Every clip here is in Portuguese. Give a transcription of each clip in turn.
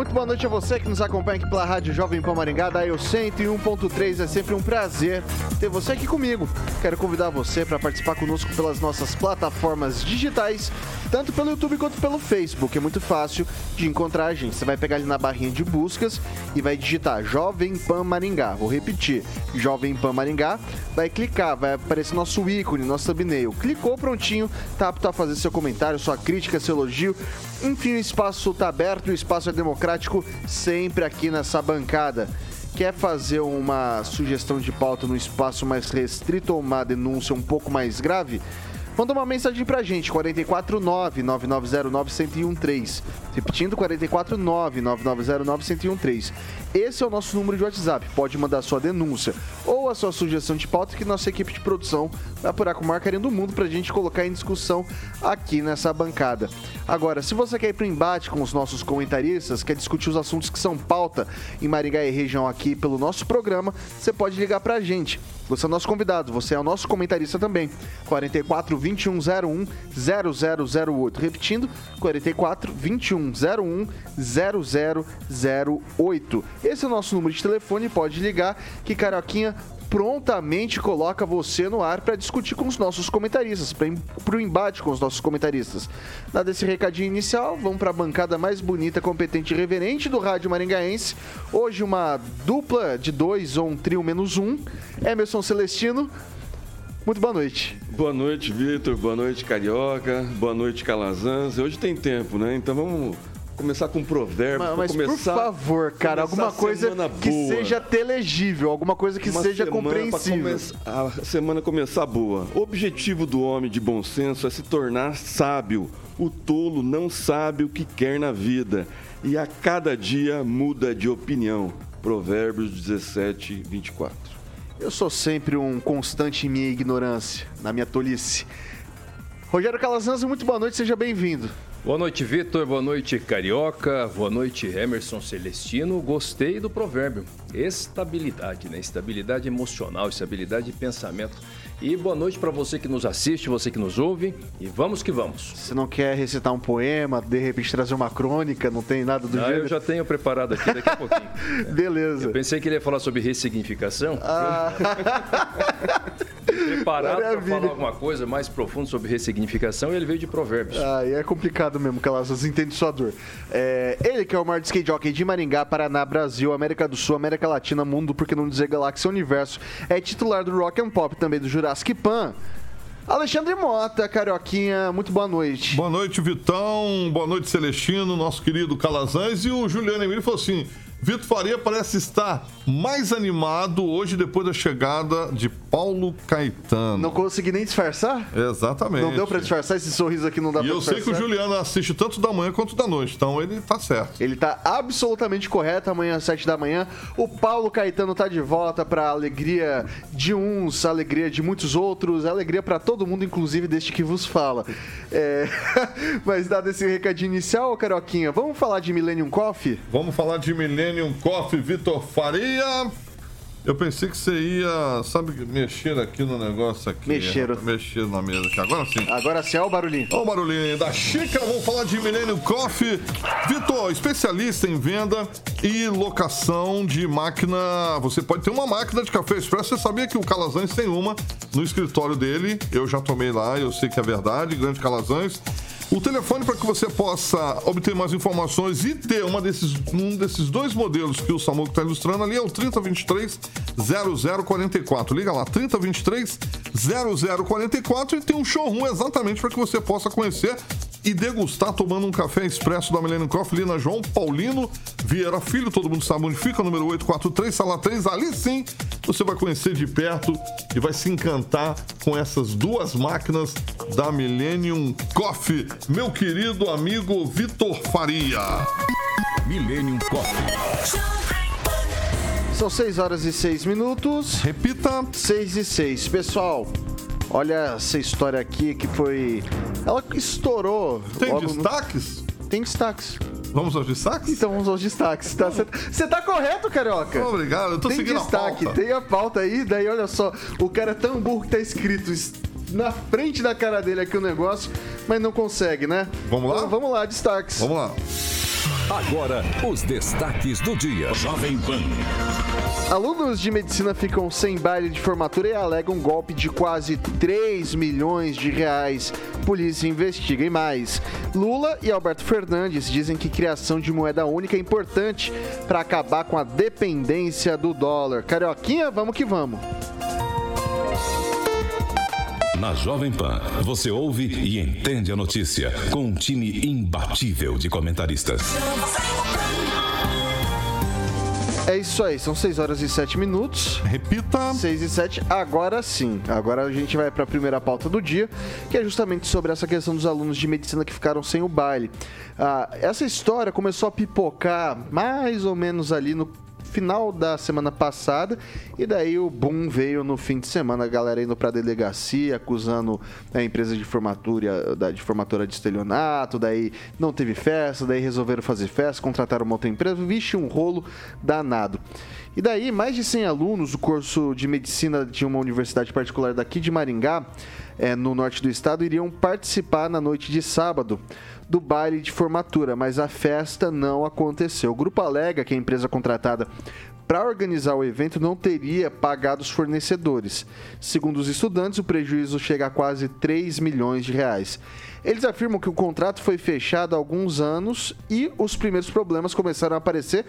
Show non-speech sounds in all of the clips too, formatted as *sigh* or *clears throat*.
Muito boa noite a você que nos acompanha aqui pela Rádio Jovem Pan Maringá, da Eu 101.3. É sempre um prazer ter você aqui comigo. Quero convidar você para participar conosco pelas nossas plataformas digitais, tanto pelo YouTube quanto pelo Facebook. É muito fácil de encontrar a gente. Você vai pegar ali na barrinha de buscas e vai digitar Jovem Pan Maringá. Vou repetir, Jovem Pan Maringá. Vai clicar, vai aparecer nosso ícone, nosso thumbnail. Clicou, prontinho, tá apto a fazer seu comentário, sua crítica, seu elogio. Enfim, o espaço está aberto, o espaço é democrático, sempre aqui nessa bancada. Quer fazer uma sugestão de pauta no espaço mais restrito ou uma denúncia um pouco mais grave? Manda uma mensagem pra gente, 449-9909-1013. Repetindo, 449-9909-1013. Esse é o nosso número de WhatsApp. Pode mandar sua denúncia ou a sua sugestão de pauta que nossa equipe de produção vai apurar com o maior carinho do mundo pra gente colocar em discussão aqui nessa bancada. Agora, se você quer ir pro embate com os nossos comentaristas, quer discutir os assuntos que são pauta em Maringá e região aqui pelo nosso programa, você pode ligar pra gente. Você é nosso convidado, você é o nosso comentarista também. 44 2101 0008. Repetindo, 44 2101 0008. Esse é o nosso número de telefone, pode ligar que Carioquinha prontamente coloca você no ar para discutir com os nossos comentaristas, para o embate com os nossos comentaristas. Dado esse recadinho inicial, vamos para a bancada mais bonita, competente e reverente do Rádio Maringaense. Hoje uma dupla de dois ou um trio menos um. Emerson Celestino, muito boa noite. Boa noite, Vitor. Boa noite, Carioca. Boa noite, Calazans. Hoje tem tempo, né? Então vamos começar com um provérbio. Mas, mas começar, por favor, cara, alguma coisa que boa. seja telegível, alguma coisa que Uma seja compreensível. a semana começar boa. O objetivo do homem de bom senso é se tornar sábio. O tolo não sabe o que quer na vida e a cada dia muda de opinião. Provérbios 17, 24. Eu sou sempre um constante em minha ignorância, na minha tolice. Rogério Calazans, muito boa noite, seja bem-vindo. Boa noite, Vitor. Boa noite, Carioca. Boa noite, Emerson Celestino. Gostei do provérbio. Estabilidade, né? Estabilidade emocional, estabilidade de pensamento. E boa noite para você que nos assiste, você que nos ouve. E vamos que vamos. Você não quer recitar um poema, de repente trazer uma crônica, não tem nada do não, gênero? Eu já tenho preparado aqui daqui a pouquinho. *laughs* Beleza. Eu pensei que ele ia falar sobre ressignificação. Ah. *laughs* preparado para falar alguma coisa mais profunda sobre ressignificação e ele veio de provérbios. Ah, e é complicado mesmo, Calazans, entende sua dor. É, ele que é o maior skate jockey de Maringá, Paraná, Brasil, América do Sul, América Latina, mundo, por que não dizer galáxia, universo, é titular do Rock and Pop, também do Jurassic Pan. Alexandre Mota, Carioquinha, muito boa noite. Boa noite, Vitão. Boa noite, Celestino, nosso querido Calazans. E o Juliano Emílio falou assim: Vitor Faria parece estar mais animado hoje depois da chegada de Paulo Caetano. Não consegui nem disfarçar? Exatamente. Não deu para disfarçar esse sorriso aqui, não dá e pra disfarçar. E eu sei que o Juliano assiste tanto da manhã quanto da noite, então ele tá certo. Ele tá absolutamente correto, amanhã às 7 da manhã. O Paulo Caetano tá de volta para alegria de uns, alegria de muitos outros, alegria para todo mundo, inclusive deste que vos fala. É... *laughs* Mas dado esse recadinho inicial, Caroquinha, vamos falar de Millennium Coffee? Vamos falar de Millennium Coffee, Vitor Faria. Eu pensei que você ia, sabe, mexer aqui no negócio aqui. Mexer. Mexer na mesa aqui. Agora sim. Agora sim, olha o barulhinho. Olha o barulhinho da xícara. Vamos falar de Millennium Coffee. Vitor, especialista em venda e locação de máquina. Você pode ter uma máquina de café expresso. Você sabia que o Calazans tem uma no escritório dele. Eu já tomei lá, eu sei que é verdade. Grande Calazans. O telefone para que você possa obter mais informações e ter uma desses, um desses dois modelos que o Samuco está ilustrando ali é o 3023 0044. Liga lá, 3023 0044 e tem um showroom exatamente para que você possa conhecer e degustar tomando um café expresso da Millennium Coffee ali na João Paulino Vieira Filho. Todo mundo sabe onde fica, número 843, sala 3. Ali sim você vai conhecer de perto e vai se encantar com essas duas máquinas da Millennium Coffee. Meu querido amigo Vitor Faria. Millennium Coffee. São 6 horas e 6 minutos. Repita. 6 e 6. Pessoal, olha essa história aqui que foi. Ela estourou. Tem logo no- destaques? Tem destaques. Vamos aos destaques? Então vamos aos destaques. Tá? Você tá correto, Carioca? Obrigado, eu tô tem seguindo destaque, a pauta. tem a pauta aí, daí olha só, o cara é tão burro que tá escrito es- na frente da cara dele aqui o negócio, mas não consegue, né? Vamos lá? Então, vamos lá, destaques. Vamos lá. Agora, os destaques do dia. Jovem Pan. Alunos de medicina ficam sem baile de formatura e alegam golpe de quase 3 milhões de reais. Polícia investiga e mais. Lula e Alberto Fernandes dizem que criação de moeda única é importante para acabar com a dependência do dólar. Carioquinha, vamos que vamos. Na Jovem Pan, você ouve e entende a notícia com um time imbatível de comentaristas. É isso aí, são 6 horas e 7 minutos. Repita. 6 e 7, agora sim. Agora a gente vai para a primeira pauta do dia, que é justamente sobre essa questão dos alunos de medicina que ficaram sem o baile. Ah, essa história começou a pipocar mais ou menos ali no final da semana passada e daí o boom veio no fim de semana, a galera indo pra delegacia acusando a empresa de formatura de formatura de estelionato, daí não teve festa, daí resolveram fazer festa, contrataram uma outra empresa, vixe um rolo danado. E daí, mais de 100 alunos do curso de medicina de uma universidade particular daqui de Maringá, eh, no norte do estado, iriam participar na noite de sábado do baile de formatura, mas a festa não aconteceu. O grupo alega que a empresa contratada para organizar o evento não teria pagado os fornecedores. Segundo os estudantes, o prejuízo chega a quase 3 milhões de reais. Eles afirmam que o contrato foi fechado há alguns anos e os primeiros problemas começaram a aparecer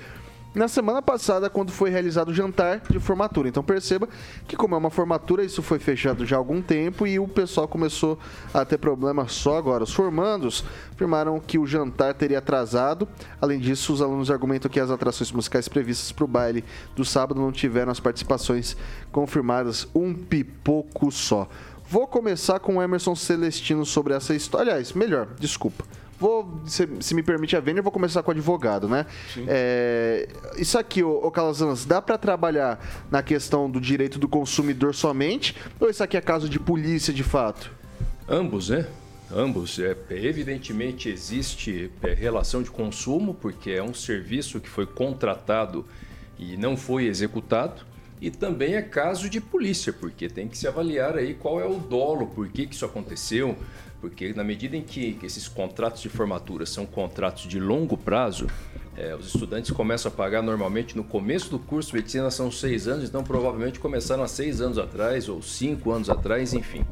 na semana passada, quando foi realizado o jantar de formatura. Então perceba que, como é uma formatura, isso foi fechado já há algum tempo e o pessoal começou a ter problema só agora. Os formandos afirmaram que o jantar teria atrasado. Além disso, os alunos argumentam que as atrações musicais previstas para o baile do sábado não tiveram as participações confirmadas. Um pipoco só. Vou começar com o Emerson Celestino sobre essa história. Aliás, melhor, desculpa. Vou, se, se me permite a vênia, eu vou começar com o advogado, né? É, isso aqui, ô, ô Calazans, dá para trabalhar na questão do direito do consumidor somente? Ou isso aqui é caso de polícia de fato? Ambos, né? Ambos. É, evidentemente existe é, relação de consumo, porque é um serviço que foi contratado e não foi executado. E também é caso de polícia, porque tem que se avaliar aí qual é o dolo, por que, que isso aconteceu. Porque na medida em que esses contratos de formatura são contratos de longo prazo, é, os estudantes começam a pagar normalmente no começo do curso medicina são seis anos, então provavelmente começaram há seis anos atrás ou cinco anos atrás, enfim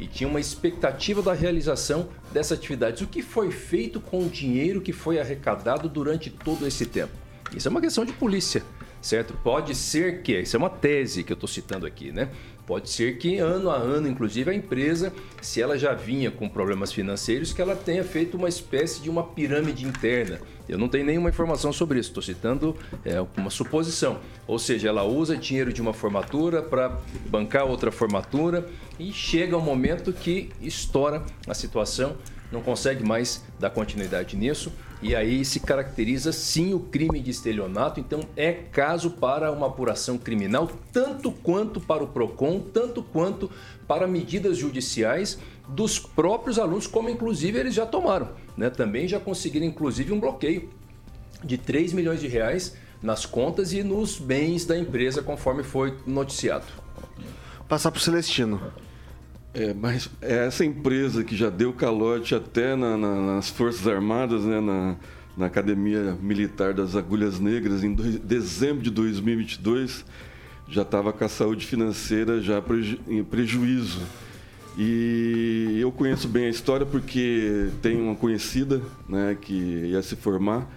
e tinha uma expectativa da realização dessa atividade. O que foi feito com o dinheiro que foi arrecadado durante todo esse tempo? Isso é uma questão de polícia, certo? Pode ser que, isso é uma tese que eu estou citando aqui, né? Pode ser que ano a ano, inclusive, a empresa, se ela já vinha com problemas financeiros, que ela tenha feito uma espécie de uma pirâmide interna. Eu não tenho nenhuma informação sobre isso, estou citando é, uma suposição. Ou seja, ela usa dinheiro de uma formatura para bancar outra formatura e chega um momento que estoura a situação, não consegue mais dar continuidade nisso e aí se caracteriza sim o crime de estelionato. Então é caso para uma apuração criminal, tanto quanto para o PROCON, tanto quanto para medidas judiciais dos próprios alunos, como inclusive eles já tomaram. Né? Também já conseguiram inclusive um bloqueio de 3 milhões de reais nas contas e nos bens da empresa, conforme foi noticiado. Passar pro Celestino. É, mas é essa empresa que já deu calote até na- na- nas Forças Armadas, né, na, na Academia Militar das Agulhas Negras, em dois- dezembro de 2022, já estava com a saúde financeira já preju- em prejuízo. E eu conheço bem a história porque tenho uma conhecida né, que ia se formar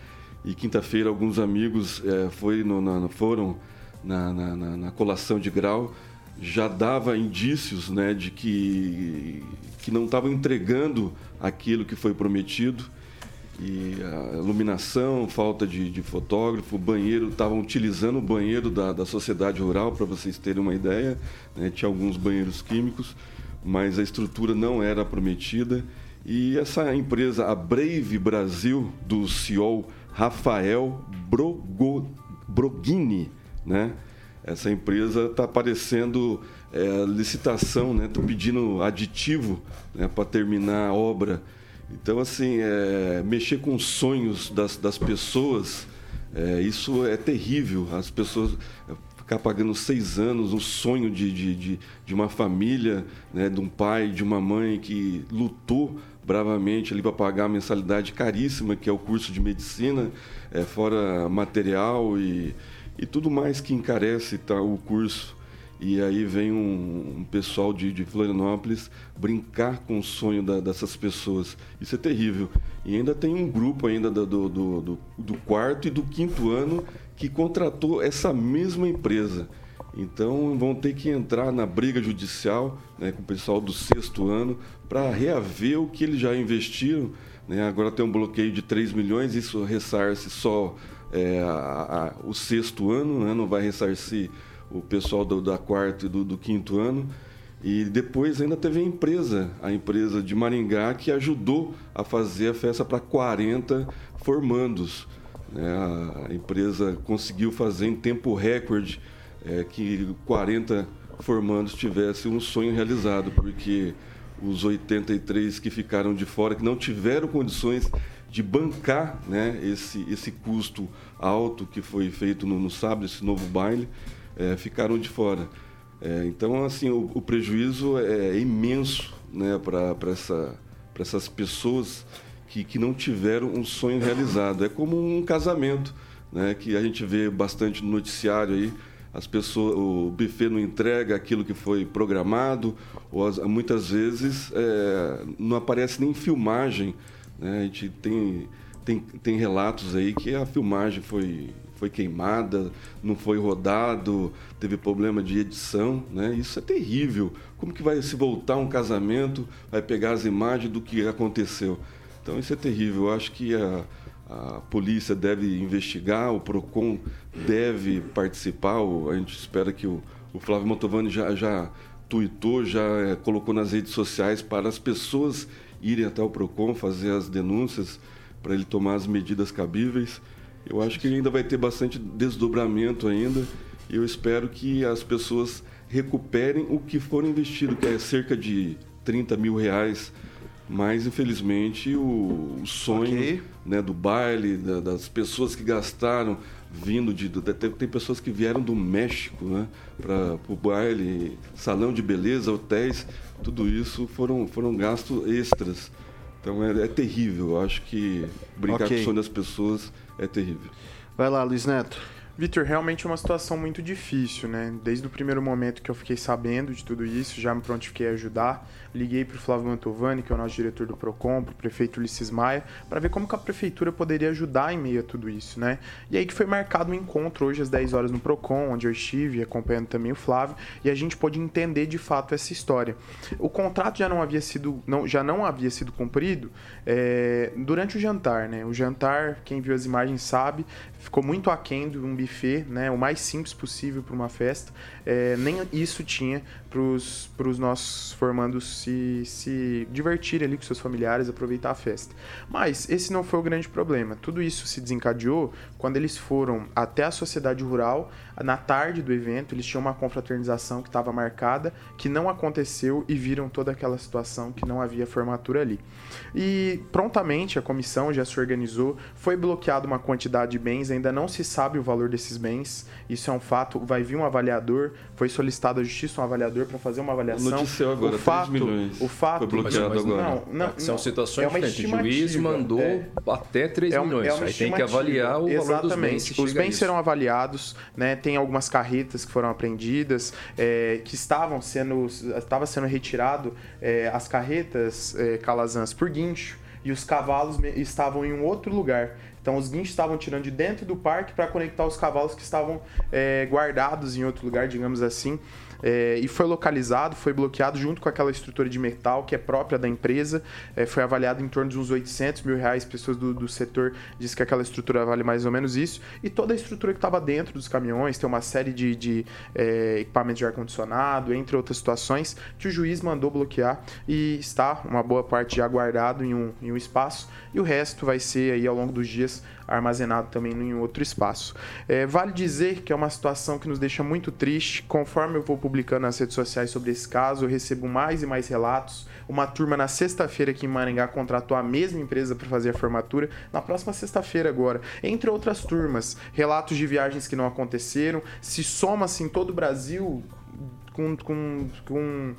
e quinta-feira alguns amigos é, foi no, foram na, na, colação de grau já dava indícios né, de que, que não estavam entregando aquilo que foi prometido e a iluminação, falta de, de fotógrafo, banheiro, estavam utilizando o banheiro da, da sociedade rural, para vocês terem uma ideia, né? tinha alguns banheiros químicos, mas a estrutura não era prometida. E essa empresa, a Brave Brasil, do CEO Rafael Brogo, Broghini, né? Essa empresa está aparecendo é, licitação, né? Estou pedindo aditivo né, para terminar a obra. Então, assim, é, mexer com os sonhos das, das pessoas, é, isso é terrível. As pessoas ficar pagando seis anos um sonho de, de, de, de uma família, né, de um pai, de uma mãe que lutou bravamente ali para pagar a mensalidade caríssima, que é o curso de medicina, é, fora material e, e tudo mais que encarece tá, o curso. E aí vem um, um pessoal de, de, Florianópolis brincar com o sonho da, dessas pessoas. Isso é terrível. E ainda tem um grupo ainda do, do, do, do quarto e do quinto ano que contratou essa mesma empresa. Então vão ter que entrar na briga judicial né, com o pessoal do sexto ano para reaver o que eles já investiram. Né? Agora tem um bloqueio de 3 milhões, isso ressarce só é, a, a, o sexto ano, né? não vai ressarcir o pessoal do, da quarta e do, do, quinto ano. E depois ainda teve a empresa, a empresa de Maringá, que ajudou a fazer a festa para 40 formandos. Né? A empresa conseguiu fazer em tempo recorde é, que 40 formandos tivessem um sonho realizado, porque os 83 que ficaram de fora, que não tiveram condições de bancar né, esse, esse custo alto que foi feito no, no sábado, esse novo baile, é, ficaram de fora. É, então, assim, o, o, prejuízo é imenso né, para essa, essas pessoas que, que não tiveram um sonho realizado. É como um casamento, né, que a gente vê bastante no noticiário aí, as pessoas, o buffet não entrega aquilo que foi programado, ou as, muitas vezes é, não aparece nem filmagem. Né? A gente tem, tem, tem relatos aí que a filmagem foi foi queimada, não foi rodado, teve problema de edição, né? Isso é terrível. Como que vai se voltar um casamento, vai pegar as imagens do que aconteceu? Então isso é terrível. Eu acho que a, a polícia deve investigar, o PROCON deve participar, a gente espera que o, o Flávio Montovani já, já tuitou, já é, colocou nas redes sociais para as pessoas irem até o PROCON fazer as denúncias, para ele tomar as medidas cabíveis. Eu acho que ainda vai ter bastante desdobramento ainda. E eu espero que as pessoas recuperem o que for investido, que é cerca de 30 mil reais. Mas, infelizmente, o, o sonho okay. né, do baile, da, das pessoas que gastaram vindo de. Tem, tem pessoas que vieram do México né, para o baile, salão de beleza, hotéis, tudo isso foram, foram gastos extras. Então é, é terrível. Eu acho que brincar okay. com o sonho das pessoas é terrível. Vai lá, Luiz Neto. Vitor, realmente é uma situação muito difícil, né? Desde o primeiro momento que eu fiquei sabendo de tudo isso, já me prontifiquei a ajudar. Liguei para o Flávio Mantovani, que é o nosso diretor do PROCON, para o prefeito Ulisses Maia, para ver como que a prefeitura poderia ajudar em meio a tudo isso, né? E aí que foi marcado um encontro hoje às 10 horas no PROCON, onde eu estive acompanhando também o Flávio, e a gente pôde entender de fato essa história. O contrato já não havia sido, não, já não havia sido cumprido é, durante o jantar, né? O jantar, quem viu as imagens sabe, ficou muito aquém de um buffet, né, o mais simples possível para uma festa. É, nem isso tinha para os nossos formandos se, se divertirem ali com seus familiares, aproveitar a festa. Mas esse não foi o grande problema. Tudo isso se desencadeou quando eles foram até a sociedade rural. Na tarde do evento, eles tinham uma confraternização que estava marcada, que não aconteceu e viram toda aquela situação que não havia formatura ali. E prontamente a comissão já se organizou, foi bloqueada uma quantidade de bens, ainda não se sabe o valor desses bens, isso é um fato. Vai vir um avaliador, foi solicitado à justiça um avaliador servidor para fazer uma avaliação. Noticiou agora, o fato, 3 milhões. O fato, Foi bloqueado mas agora. Não, não, São não. situações É uma diferentes. O juiz mandou é. até 3 É um- milhões. é uma Aí tem que avaliar o valor dos bens. Os bens serão avaliados, né? Tem algumas carretas que foram apreendidas, é, que estavam sendo, estava sendo retirado é, as carretas é, calazans por guincho e os cavalos estavam em um outro lugar. Então os guinchos estavam tirando de dentro do parque para conectar os cavalos que estavam é, guardados em outro lugar, digamos assim. É, e foi localizado, foi bloqueado junto com aquela estrutura de metal que é própria da empresa. É, foi avaliado em torno de uns 800 mil reais. Pessoas do, do setor dizem que aquela estrutura vale mais ou menos isso. E toda a estrutura que estava dentro dos caminhões, tem uma série de, de é, equipamentos de ar-condicionado, entre outras situações, que o juiz mandou bloquear e está uma boa parte já guardado em um, em um espaço. E o resto vai ser aí ao longo dos dias armazenado também em outro espaço. É, vale dizer que é uma situação que nos deixa muito triste. Conforme eu vou publicando nas redes sociais sobre esse caso, eu recebo mais e mais relatos. Uma turma na sexta-feira aqui em Maringá contratou a mesma empresa para fazer a formatura. Na próxima sexta-feira agora. Entre outras turmas, relatos de viagens que não aconteceram. Se soma-se em todo o Brasil, com, com, com,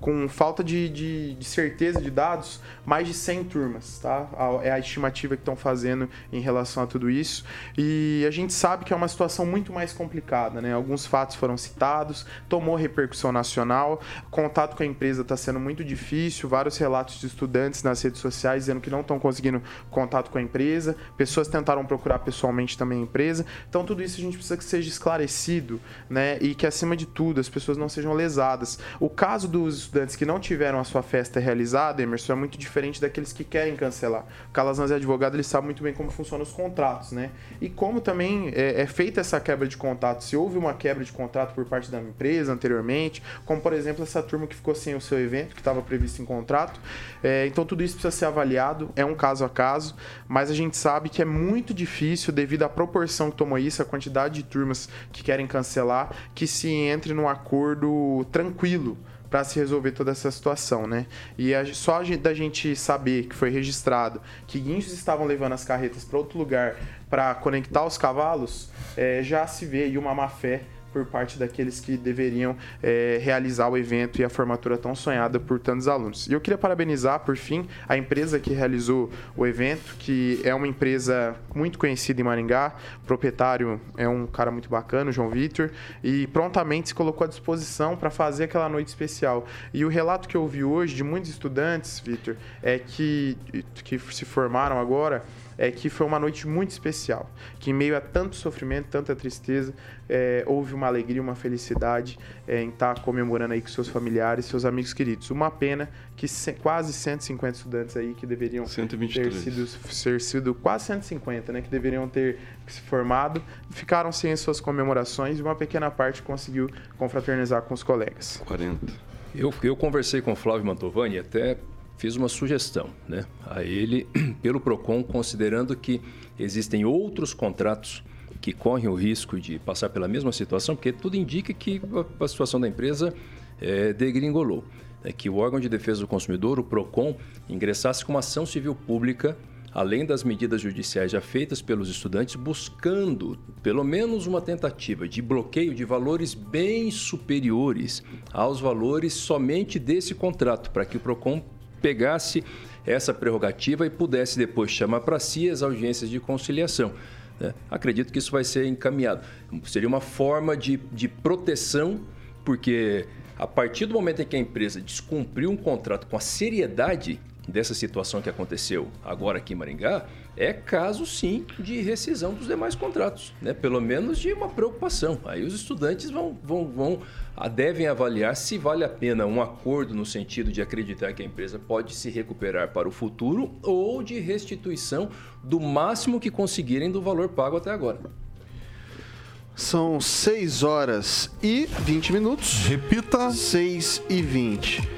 com falta de, de, de certeza de dados, mais de 100 turmas, tá? É a estimativa que estão fazendo em relação a tudo isso. E a gente sabe que é uma situação muito mais complicada, né? Alguns fatos foram citados, tomou repercussão nacional, contato com a empresa está sendo muito difícil, vários relatos de estudantes nas redes sociais dizendo que não estão conseguindo contato com a empresa, pessoas tentaram procurar pessoalmente também a empresa. Então tudo isso a gente precisa que seja esclarecido, né? E que acima de tudo as pessoas não sejam lesadas. O caso dos estudantes que não tiveram a sua festa realizada, Emerson, é muito diferente daqueles que querem cancelar. O Calazans é advogado, ele sabe muito bem como funcionam os contratos, né? E como também é, é feita essa quebra de contrato. Se houve uma quebra de contrato por parte da empresa anteriormente, como por exemplo essa turma que ficou sem o seu evento, que estava previsto em contrato. É, então tudo isso precisa ser avaliado, é um caso a caso, mas a gente sabe que é muito difícil, devido à proporção que tomou isso, a quantidade de turmas que querem cancelar, que se entre num acordo tranquilo para se resolver toda essa situação, né? E a- só a gente- da gente saber que foi registrado que guinchos estavam levando as carretas para outro lugar para conectar os cavalos, é, já se vê aí uma má fé por parte daqueles que deveriam é, realizar o evento e a formatura tão sonhada por tantos alunos. E eu queria parabenizar, por fim, a empresa que realizou o evento, que é uma empresa muito conhecida em Maringá, proprietário é um cara muito bacana, o João Vitor, e prontamente se colocou à disposição para fazer aquela noite especial. E o relato que eu ouvi hoje de muitos estudantes, Vitor, é que, que se formaram agora, é que foi uma noite muito especial, que em meio a tanto sofrimento, tanta tristeza, é, houve uma alegria, uma felicidade é, em estar comemorando aí com seus familiares, seus amigos queridos. Uma pena que ce- quase 150 estudantes aí que deveriam ter 123. sido, ser sido quase 150, né, que deveriam ter se formado, ficaram sem as suas comemorações e uma pequena parte conseguiu confraternizar com os colegas. 40. Eu, eu conversei com o Flávio Mantovani até fiz uma sugestão né, a ele, *clears throat* pelo PROCON, considerando que existem outros contratos que correm o risco de passar pela mesma situação, porque tudo indica que a, situação da empresa é, degringolou. É que o órgão de defesa do consumidor, o PROCON, ingressasse com uma ação civil pública além das medidas judiciais já feitas pelos estudantes, buscando pelo menos uma tentativa de bloqueio de valores bem superiores aos valores somente desse contrato, para que o PROCON pegasse essa prerrogativa e pudesse depois chamar para si as audiências de conciliação. né? Acredito que isso vai ser encaminhado. Seria uma forma de, de proteção, porque a partir do momento em que a empresa descumpriu um contrato com a seriedade dessa situação que aconteceu agora aqui em Maringá, é caso sim de rescisão dos demais contratos, né? Pelo menos de uma preocupação. Aí os estudantes vão, vão, vão devem avaliar se vale a pena um acordo no sentido de acreditar que a empresa pode se recuperar para o futuro ou de restituição do máximo que conseguirem do valor pago até agora. São 6 horas e 20 minutos. Repita. 6 e 20.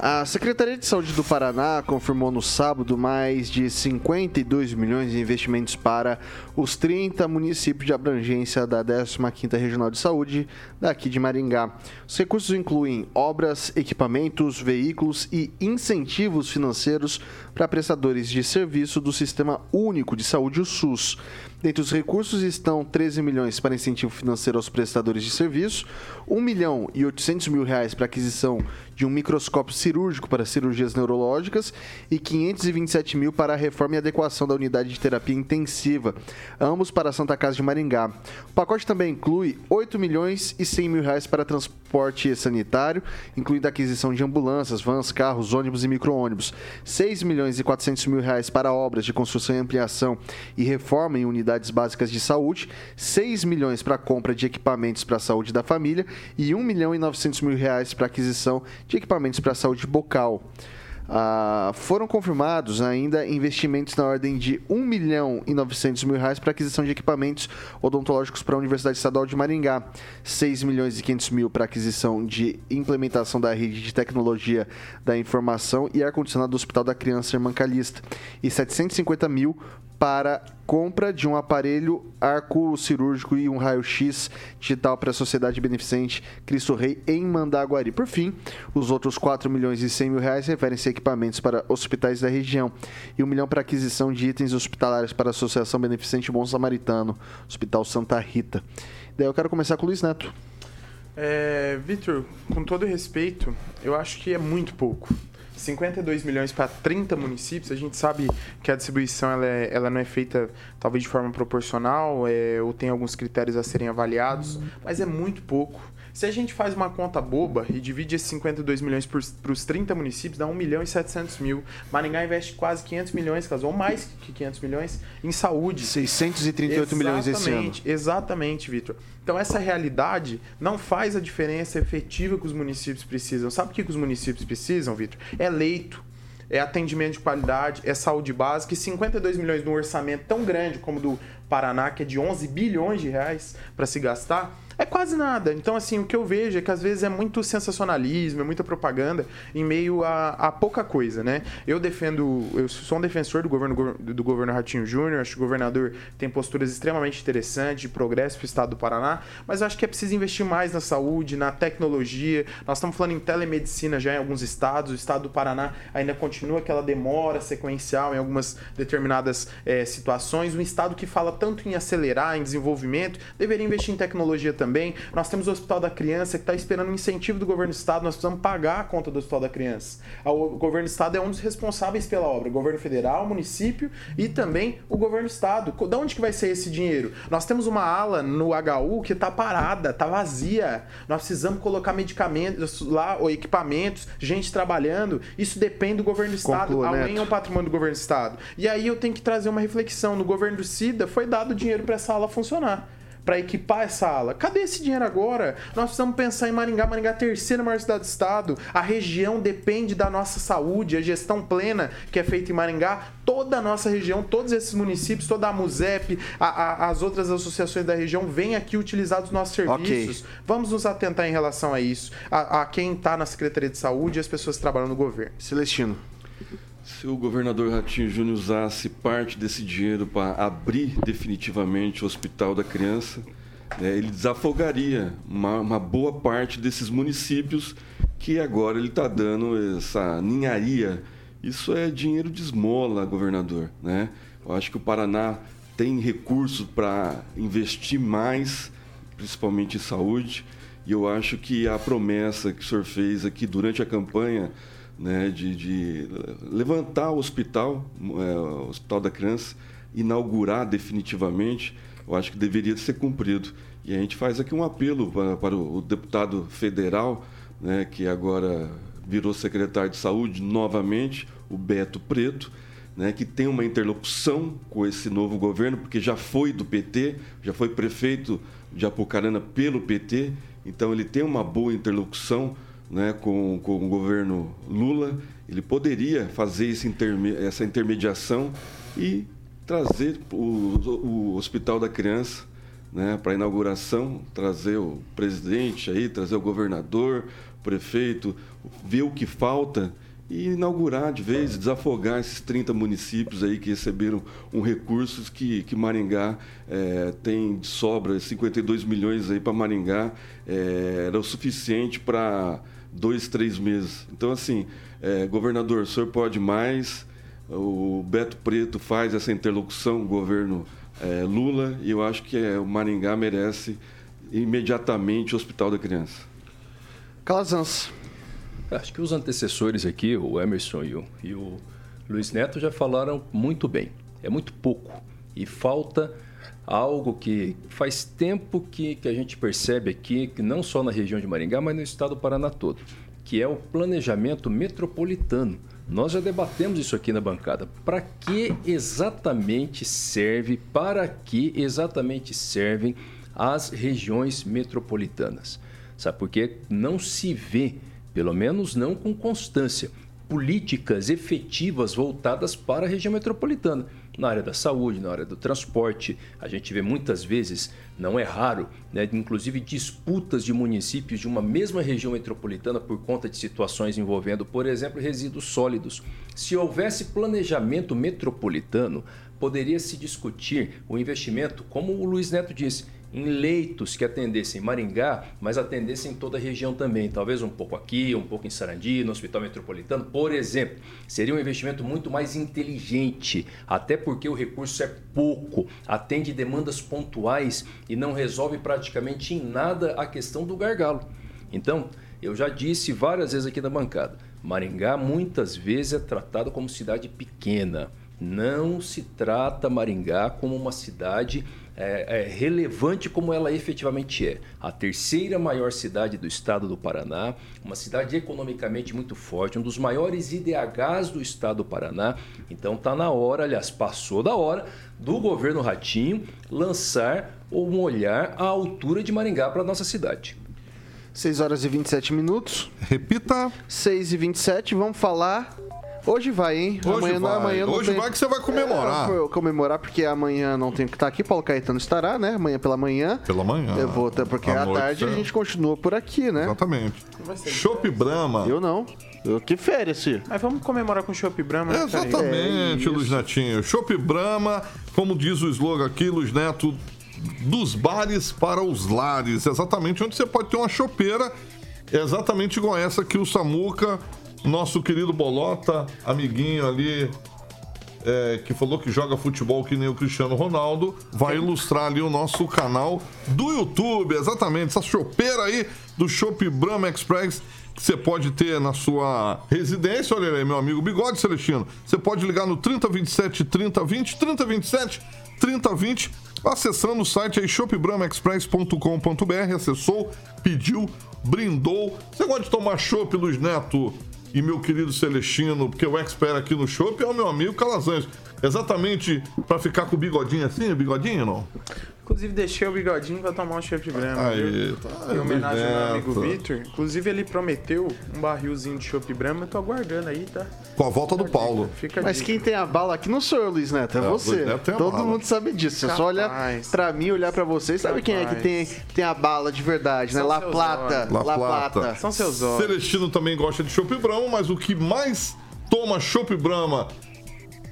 A Secretaria de Saúde do Paraná confirmou no sábado mais de 52 milhões de investimentos para os 30 municípios de abrangência da 15ª Regional de Saúde daqui de Maringá. Os recursos incluem obras, equipamentos, veículos e incentivos financeiros para prestadores de serviço do Sistema Único de Saúde, o SUS. Dentre os recursos estão 13 milhões para incentivo financeiro aos prestadores de serviço, 1 milhão e 800 mil reais para aquisição de um microscópio cirúrgico para cirurgias neurológicas e 527 mil para a reforma e adequação da unidade de terapia intensiva, ambos para a Santa Casa de Maringá. O pacote também inclui 8 milhões e 100 mil reais para transporte sanitário, incluindo a aquisição de ambulâncias, vans, carros, ônibus e micro-ônibus, 6 milhões e 400 mil reais para obras de construção e ampliação e reforma em unidades básicas de saúde, 6 milhões para compra de equipamentos para a saúde da família e 1 milhão e 900 mil reais para aquisição de equipamentos para a saúde bucal. Ah, foram confirmados ainda investimentos na ordem de 1 milhão e 900 mil reais para aquisição de equipamentos odontológicos para a Universidade Estadual de Maringá, 6 milhões e 500 mil para aquisição de implementação da rede de tecnologia da informação e ar-condicionado do Hospital da Criança Irmã Calista, e 750 mil para compra de um aparelho arco cirúrgico e um raio-x digital para a Sociedade Beneficente Cristo Rei em Mandaguari. Por fim, os outros 4 milhões e 100 mil reais referem-se a equipamentos para hospitais da região e 1 milhão para aquisição de itens hospitalares para a Associação Beneficente Bom Samaritano, Hospital Santa Rita. Daí eu quero começar com o Luiz Neto. É, Vitor, com todo respeito, eu acho que é muito pouco. 52 milhões para 30 municípios, a gente sabe que a distribuição ela, é, ela não é feita talvez de forma proporcional é, ou tem alguns critérios a serem avaliados, mas é muito pouco. Se a gente faz uma conta boba e divide esses 52 milhões para os 30 municípios, dá 1 milhão e 700 mil. Maringá investe quase 500 milhões, caso, ou mais que 500 milhões, em saúde. 638 exatamente, milhões esse ano. Exatamente, Vitor. Então, essa realidade não faz a diferença efetiva que os municípios precisam. Sabe o que os municípios precisam, Vitor? É leito é atendimento de qualidade, é saúde básica e 52 milhões num orçamento tão grande como o do Paraná, que é de 11 bilhões de reais para se gastar, é quase nada. Então, assim, o que eu vejo é que às vezes é muito sensacionalismo, é muita propaganda em meio a, a pouca coisa, né? Eu defendo, eu sou um defensor do governo, do governo Ratinho Júnior, acho que o governador tem posturas extremamente interessantes de progresso para o estado do Paraná, mas acho que é preciso investir mais na saúde, na tecnologia. Nós estamos falando em telemedicina já em alguns estados, o estado do Paraná ainda continua aquela demora sequencial em algumas determinadas é, situações. Um estado que fala tanto em acelerar, em desenvolvimento, deveria investir em tecnologia também também. Nós temos o Hospital da Criança que está esperando um incentivo do governo do estado. Nós precisamos pagar a conta do Hospital da Criança. O governo do estado é um dos responsáveis pela obra. O governo federal, o município e também o governo do estado. De onde que vai ser esse dinheiro? Nós temos uma ala no HU que está parada, está vazia. Nós precisamos colocar medicamentos lá, ou equipamentos, gente trabalhando. Isso depende do governo do estado. Conclua, além é o patrimônio do governo do estado. E aí eu tenho que trazer uma reflexão. No governo do SIDA foi dado dinheiro para essa ala funcionar para equipar essa ala. Cadê esse dinheiro agora? Nós precisamos pensar em Maringá. Maringá é a terceira maior cidade do estado. A região depende da nossa saúde, a gestão plena que é feita em Maringá. Toda a nossa região, todos esses municípios, toda a MUSEP, a, a, as outras associações da região vêm aqui utilizar os nossos serviços. Okay. Vamos nos atentar em relação a isso. A, a quem está na Secretaria de Saúde e as pessoas que trabalham no governo. Celestino. Se o governador Ratinho Júnior usasse parte desse dinheiro para abrir definitivamente o Hospital da Criança, né, ele desafogaria uma, uma, boa parte desses municípios que agora ele está dando essa ninharia. Isso é dinheiro de esmola, governador. Né? Eu acho que o Paraná tem recursos para investir mais, principalmente em saúde, e eu acho que a promessa que o senhor fez aqui durante a campanha né, de, de levantar o hospital, é, o Hospital da Criança, inaugurar definitivamente, eu acho que deveria ser cumprido. E a gente faz aqui um apelo para, para o deputado federal, né, que agora virou secretário de saúde novamente, o Beto Preto, né, que tem uma interlocução com esse novo governo, porque já foi do PT, já foi prefeito de Apucarana pelo PT, então ele tem uma boa interlocução né, com, com o governo Lula, ele poderia fazer interme essa intermediação e trazer o, o Hospital da Criança né, para a inauguração, trazer o presidente aí, trazer o governador, o prefeito, ver o que falta e inaugurar de vez, desafogar esses 30 municípios aí que receberam um recursos que, que Maringá é, tem de sobra, 52 milhões aí para Maringá, é, era o suficiente para dois, três meses. Então, assim, é, governador, o senhor pode mais. O Beto Preto faz essa interlocução, o governo é, Lula e eu acho que é, o Maringá merece imediatamente o Hospital da Criança. Calazans. Acho que os antecessores aqui, o Emerson e o, e o Luiz Neto, já falaram muito bem. É muito pouco. E falta algo que faz tempo que, que a gente percebe aqui, que não só na região de Maringá, mas no estado do Paraná todo, que é o planejamento metropolitano. Nós já debatemos isso aqui na bancada. Para que exatamente serve, para que exatamente servem as regiões metropolitanas? Sabe por quê? Não se vê, pelo menos não com constância, políticas efetivas voltadas para a região metropolitana na área da saúde, na área do transporte. A gente vê muitas vezes, não é raro, né, inclusive disputas de municípios de uma mesma região metropolitana por conta de situações envolvendo, por exemplo, resíduos sólidos. Se houvesse planejamento metropolitano, poderia se discutir o investimento, como o Luiz Neto disse, em leitos que atendessem Maringá, mas atendessem toda a região também. Talvez um pouco aqui, um pouco em Sarandi, no Hospital Metropolitano, por exemplo. Seria um investimento muito mais inteligente, até porque o recurso é pouco, atende demandas pontuais e não resolve praticamente em nada a questão do gargalo. Então, eu já disse várias vezes aqui na bancada, Maringá muitas vezes é tratado como cidade pequena. Não se trata Maringá como uma cidade é, é, relevante como ela efetivamente é. A terceira maior cidade do estado do Paraná, uma cidade economicamente muito forte, um dos maiores IDHs do estado do Paraná. Então está na hora, aliás, passou da hora do governo Ratinho lançar um olhar à altura de Maringá para a nossa cidade. 6 horas e 27 minutos. Repita. 6 e 27, vamos falar Hoje vai, hein? Hoje amanhã vai. não, amanhã não Hoje tem... vai que você vai comemorar. É, eu vou comemorar porque amanhã não tenho que estar aqui. Paulo Caetano estará, né? Amanhã pela manhã. Pela manhã. Eu vou, até porque À tarde a é. gente continua por aqui, né? Exatamente. Chopp Brahma. Eu não. Eu, que férias, Ciro? Mas vamos comemorar com o Chopp Brahma, né? Exatamente, É Luiz Netinho. Chopp Brahma, como diz o slogan aqui, Luiz Neto, dos bares para os lares. Exatamente onde você pode ter uma chopeira, exatamente igual essa que o Samuca, nosso querido Bolota, amiguinho ali, é, que falou que joga futebol que nem o Cristiano Ronaldo, vai ilustrar ali o nosso canal do YouTube. Exatamente, essa chopeira aí do Chopp Brahma Express que você pode ter na sua residência. Olha aí, meu amigo Bigode Celestino. Você pode ligar no 3027 3020, 3027 3020, acessando o site aí shopbramaexpress.com.br. Acessou, pediu, brindou. Você gosta de tomar chopp, Luiz Neto? E meu querido Celestino, porque o expert aqui no chopp é o meu amigo Calazans. Exatamente para ficar com o bigodinho assim, o bigodinho não? Inclusive, deixei o bigodinho pra tomar um Chopp Brahma, Aí, tá, Em homenagem ao meu amigo. Vitor. Inclusive, ele prometeu um barrilzinho de Chopp Brahma. Eu tô aguardando aí, tá? Com a volta do Paulo. Fica Mas dica. quem tem a bala aqui não sou eu, Luiz Neto, é, É, você. Neto tem a Todo bala. mundo sabe disso. É só olhar Capaz. pra mim, olhar pra vocês. Sabe quem é que tem, tem a bala de verdade, né? São La seus Plata. olhos. La La Plata. Plata. São seus olhos. Celestino também gosta de Chopp Brahma, mas o que mais toma Chopp Brahma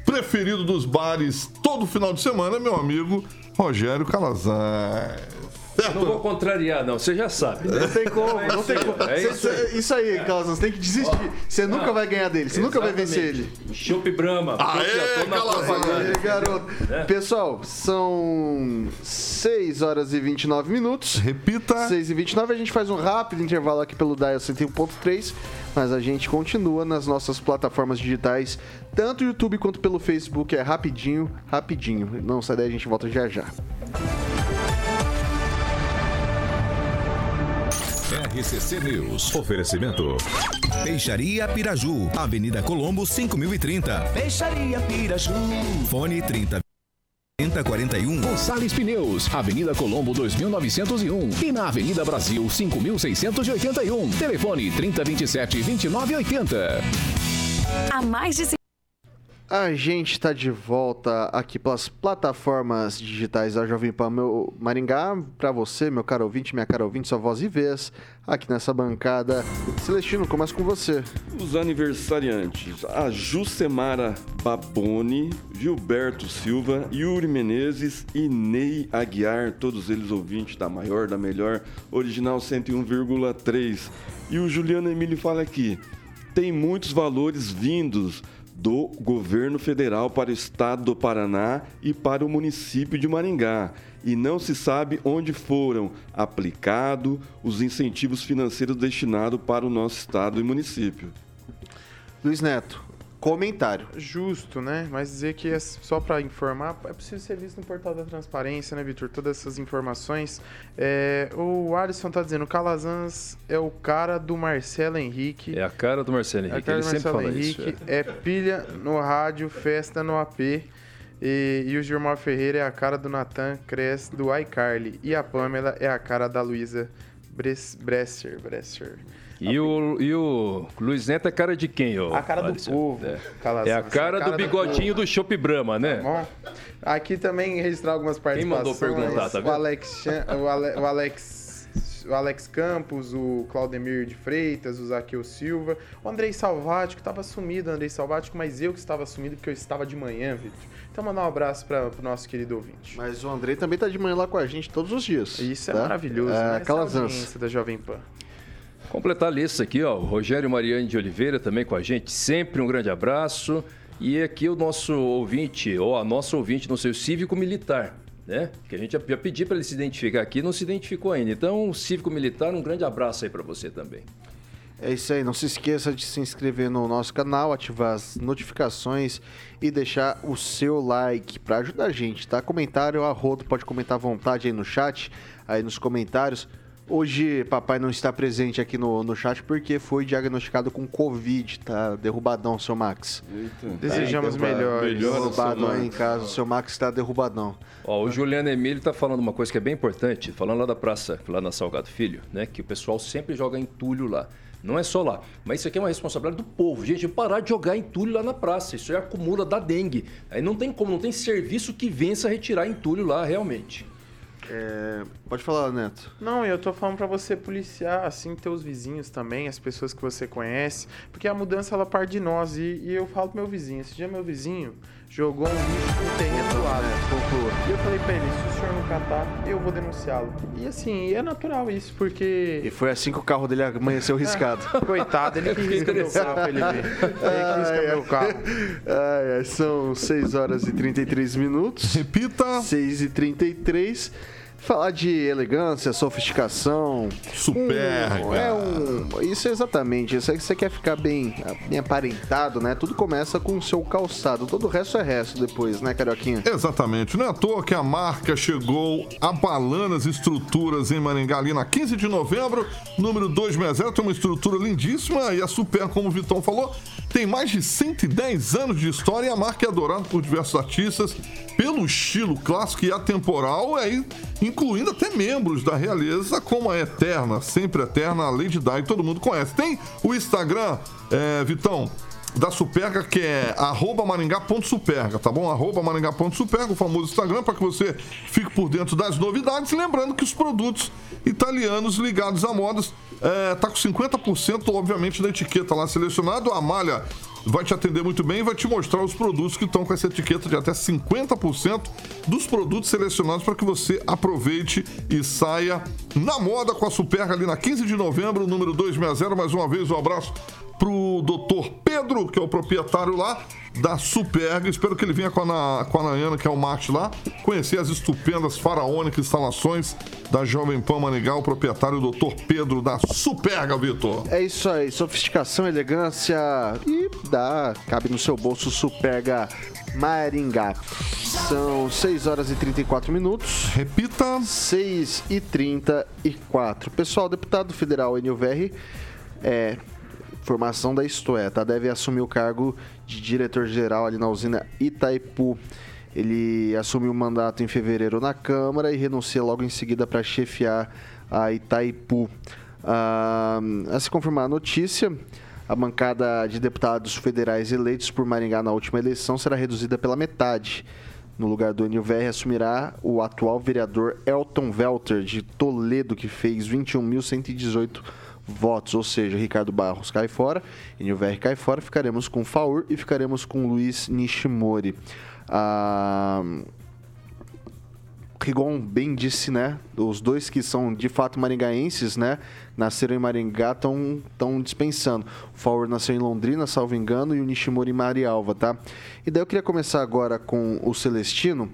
preferido dos bares todo final de semana meu amigo Rogério Calazans. Não vou contrariar, não, você já sabe. Né? Não tem como, É não isso tem aí, como. é isso cê- aí. isso aí, Carlos, você tem que desistir. Você nunca vai ganhar dele, você nunca vai vencer ele. Chopp Brahma. Aê, na. Aí, garoto. Pessoal, são 6 horas e 29 minutos. Repita. 6 e 29 a gente faz um rápido intervalo aqui pelo Dial 101.3, mas a gente continua nas nossas plataformas digitais, tanto o YouTube quanto pelo Facebook, é rapidinho, rapidinho. Não sai daí, a gente volta já já. RCC News. Oferecimento. Peixaria Piraju, Avenida Colombo 5030. Peixaria Piraju. Fone 30 3041. Gonçalves Pneus, Avenida Colombo 2901 e na Avenida Brasil 5681. Telefone 3027 2980. Há mais de A gente está de volta aqui pelas plataformas digitais da Jovem Pan meu Maringá. Para você, meu caro ouvinte, minha cara ouvinte, sua voz e vez, aqui nessa bancada. Celestino, começa com você. Os aniversariantes: a Jucemara Baboni, Gilberto Silva, Yuri Menezes e Ney Aguiar, todos eles ouvintes da maior, da melhor, original 101,3. E o Juliano Emílio fala aqui: tem muitos valores vindos do governo federal para o estado do Paraná e para o município de Maringá. E não se sabe onde foram aplicados os incentivos financeiros destinados para o nosso estado e município. Luiz Neto, comentário. Justo, né? Mas dizer que é só para informar, é possível ser visto no portal da transparência, né, Vitor? Todas essas informações. É, o Alisson tá dizendo, Calazans é o cara do Marcelo Henrique. É a cara do Marcelo É a Henrique. cara Ele do sempre Marcelo fala Henrique. isso. é. É pilha no rádio, festa no AP. E, e o Gilmar Ferreira é a cara do Nathan Cres do iCarly. E a Pamela é a cara da Luísa Bres- Bresser. Bresser. E o, e o Luiz Neto é cara de quem, ô? A cara do Alisson? povo, É. Calazans, É a cara, a cara do do bigodinho do, Chopp Brahma, né? Bom, aqui também registrar algumas Quem mandou participações. perguntar, tá o vendo? Alex, Chan- o, Ale- o Alex, o Alex Campos, o Claudemir de Freitas, o Zaqueu Silva, o Andrei Salvático, estava sumido, Andrei Salvático, mas eu que estava sumido porque eu estava de manhã, Vitor. Então mandar um abraço para o nosso querido ouvinte. Mas o Andrei também tá de manhã lá com a gente todos os dias. Isso é tá? maravilhoso, É, né? Essa Calazans. da Jovem Pan. Completar a lista aqui, ó. O Rogério Mariane de Oliveira também com a gente. Sempre um grande abraço. E aqui o nosso ouvinte, ou a nossa ouvinte no seu cívico-militar, né? Que a gente já já pediu para ele se identificar aqui, não se identificou ainda. Então, cívico-militar, um grande abraço aí para você também. É isso aí, não se esqueça de se inscrever no nosso canal, ativar as notificações e deixar o seu like para ajudar a gente, tá? Comentário a rodo, pode comentar à vontade aí no chat, aí nos comentários. Hoje, papai não está presente aqui no, no chat porque foi diagnosticado com Covid, tá? Derrubadão, seu Max. Desejamos melhores. melhor. Aí em casa, o seu Max está derrubadão. Ó, o Juliano Emílio tá falando uma coisa que é bem importante, falando lá da praça, lá na Salgado Filho, né? Que o pessoal sempre joga entulho lá. Não é só lá, mas isso aqui é uma responsabilidade do povo. Gente, parar de jogar entulho lá na praça. Isso aí acumula da dengue. Aí não tem como, não tem serviço que vença retirar entulho lá realmente. É, pode falar, Neto. Não, eu tô falando pra você policiar, assim, teus vizinhos também, as pessoas que você conhece, porque a mudança, ela parte de nós, e, e eu falo pro meu vizinho, esse dia meu vizinho jogou um lixo no terreno do lado. Conclua. E eu falei pra ele, se o senhor não catar, eu vou denunciá-lo. E assim, é natural isso, E porque... foi assim que o carro dele amanheceu riscado. *laughs* Coitado, ele que risca meu carro pra ele ver. Ele que risca meu carro. Ai, ai, são 6 horas e 33 minutos. Repita. 6 e 33 Falar de elegância, sofisticação. Superga. um- é um. Isso é exatamente. Isso aí que você quer ficar bem, bem aparentado, né? Tudo começa com o seu calçado. Todo o resto é resto depois, né, Carioquinha? Exatamente. Não é à toa que a marca chegou abalando as estruturas em Maringá ali na 15 de novembro, número 260. Tem uma estrutura lindíssima e a Super, como o Vitão falou, tem mais de 110 anos de história e a marca é adorada por diversos artistas pelo estilo clássico e atemporal, aí, incluindo até membros da realeza, como a Eterna, sempre eterna, a Lady Di, todo mundo conhece. Tem o Instagram, é, Vitão, da Superga, que é maringá.superga, tá bom? Maringá.superga, o famoso Instagram, para que você fique por dentro das novidades. Lembrando que os produtos italianos ligados a modas é, tá com 50%, obviamente, da etiqueta lá selecionado. A malha vai te atender muito bem e vai te mostrar os produtos que estão com essa etiqueta de até 50% dos produtos selecionados para que você aproveite e saia na moda com a Superga ali na 15 de novembro, número 260. Mais uma vez, um abraço pro doutor Pedro, que é o proprietário lá da Superga. Espero que ele venha com a, com a Nayana, que é o Marte lá, conhecer as estupendas faraônicas instalações da Jovem Pan Maningá, o proprietário doutor Pedro da Superga, Vitor. É isso aí, sofisticação, elegância e dá, cabe no seu bolso Superga Maringá. São 6 horas e 34 minutos. Repita. 6 e 34. Pessoal, deputado federal Verri, é, formação da Isto É, tá? Deve assumir o cargo de diretor-geral ali na usina Itaipu. Ele assumiu o mandato em fevereiro na Câmara e renuncia logo em seguida para chefiar a Itaipu. Ah, a se confirmar a notícia, a bancada de deputados federais eleitos por Maringá na última eleição será reduzida pela metade. No lugar do Verri assumirá o atual vereador Elton Welter, de Toledo, que fez 21.118 votos. Ou seja, Ricardo Barros cai fora, Enio Verri cai fora, ficaremos com Faur e ficaremos com Luiz Nishimori. Ah, Rigon bem disse, né? Os dois que são de fato maringaenses, né? Nasceram em Maringá, estão tão dispensando. O nasceu em Londrina, salvo engano, e o Nishimori em Marialva, tá? E daí eu queria começar agora com o Celestino.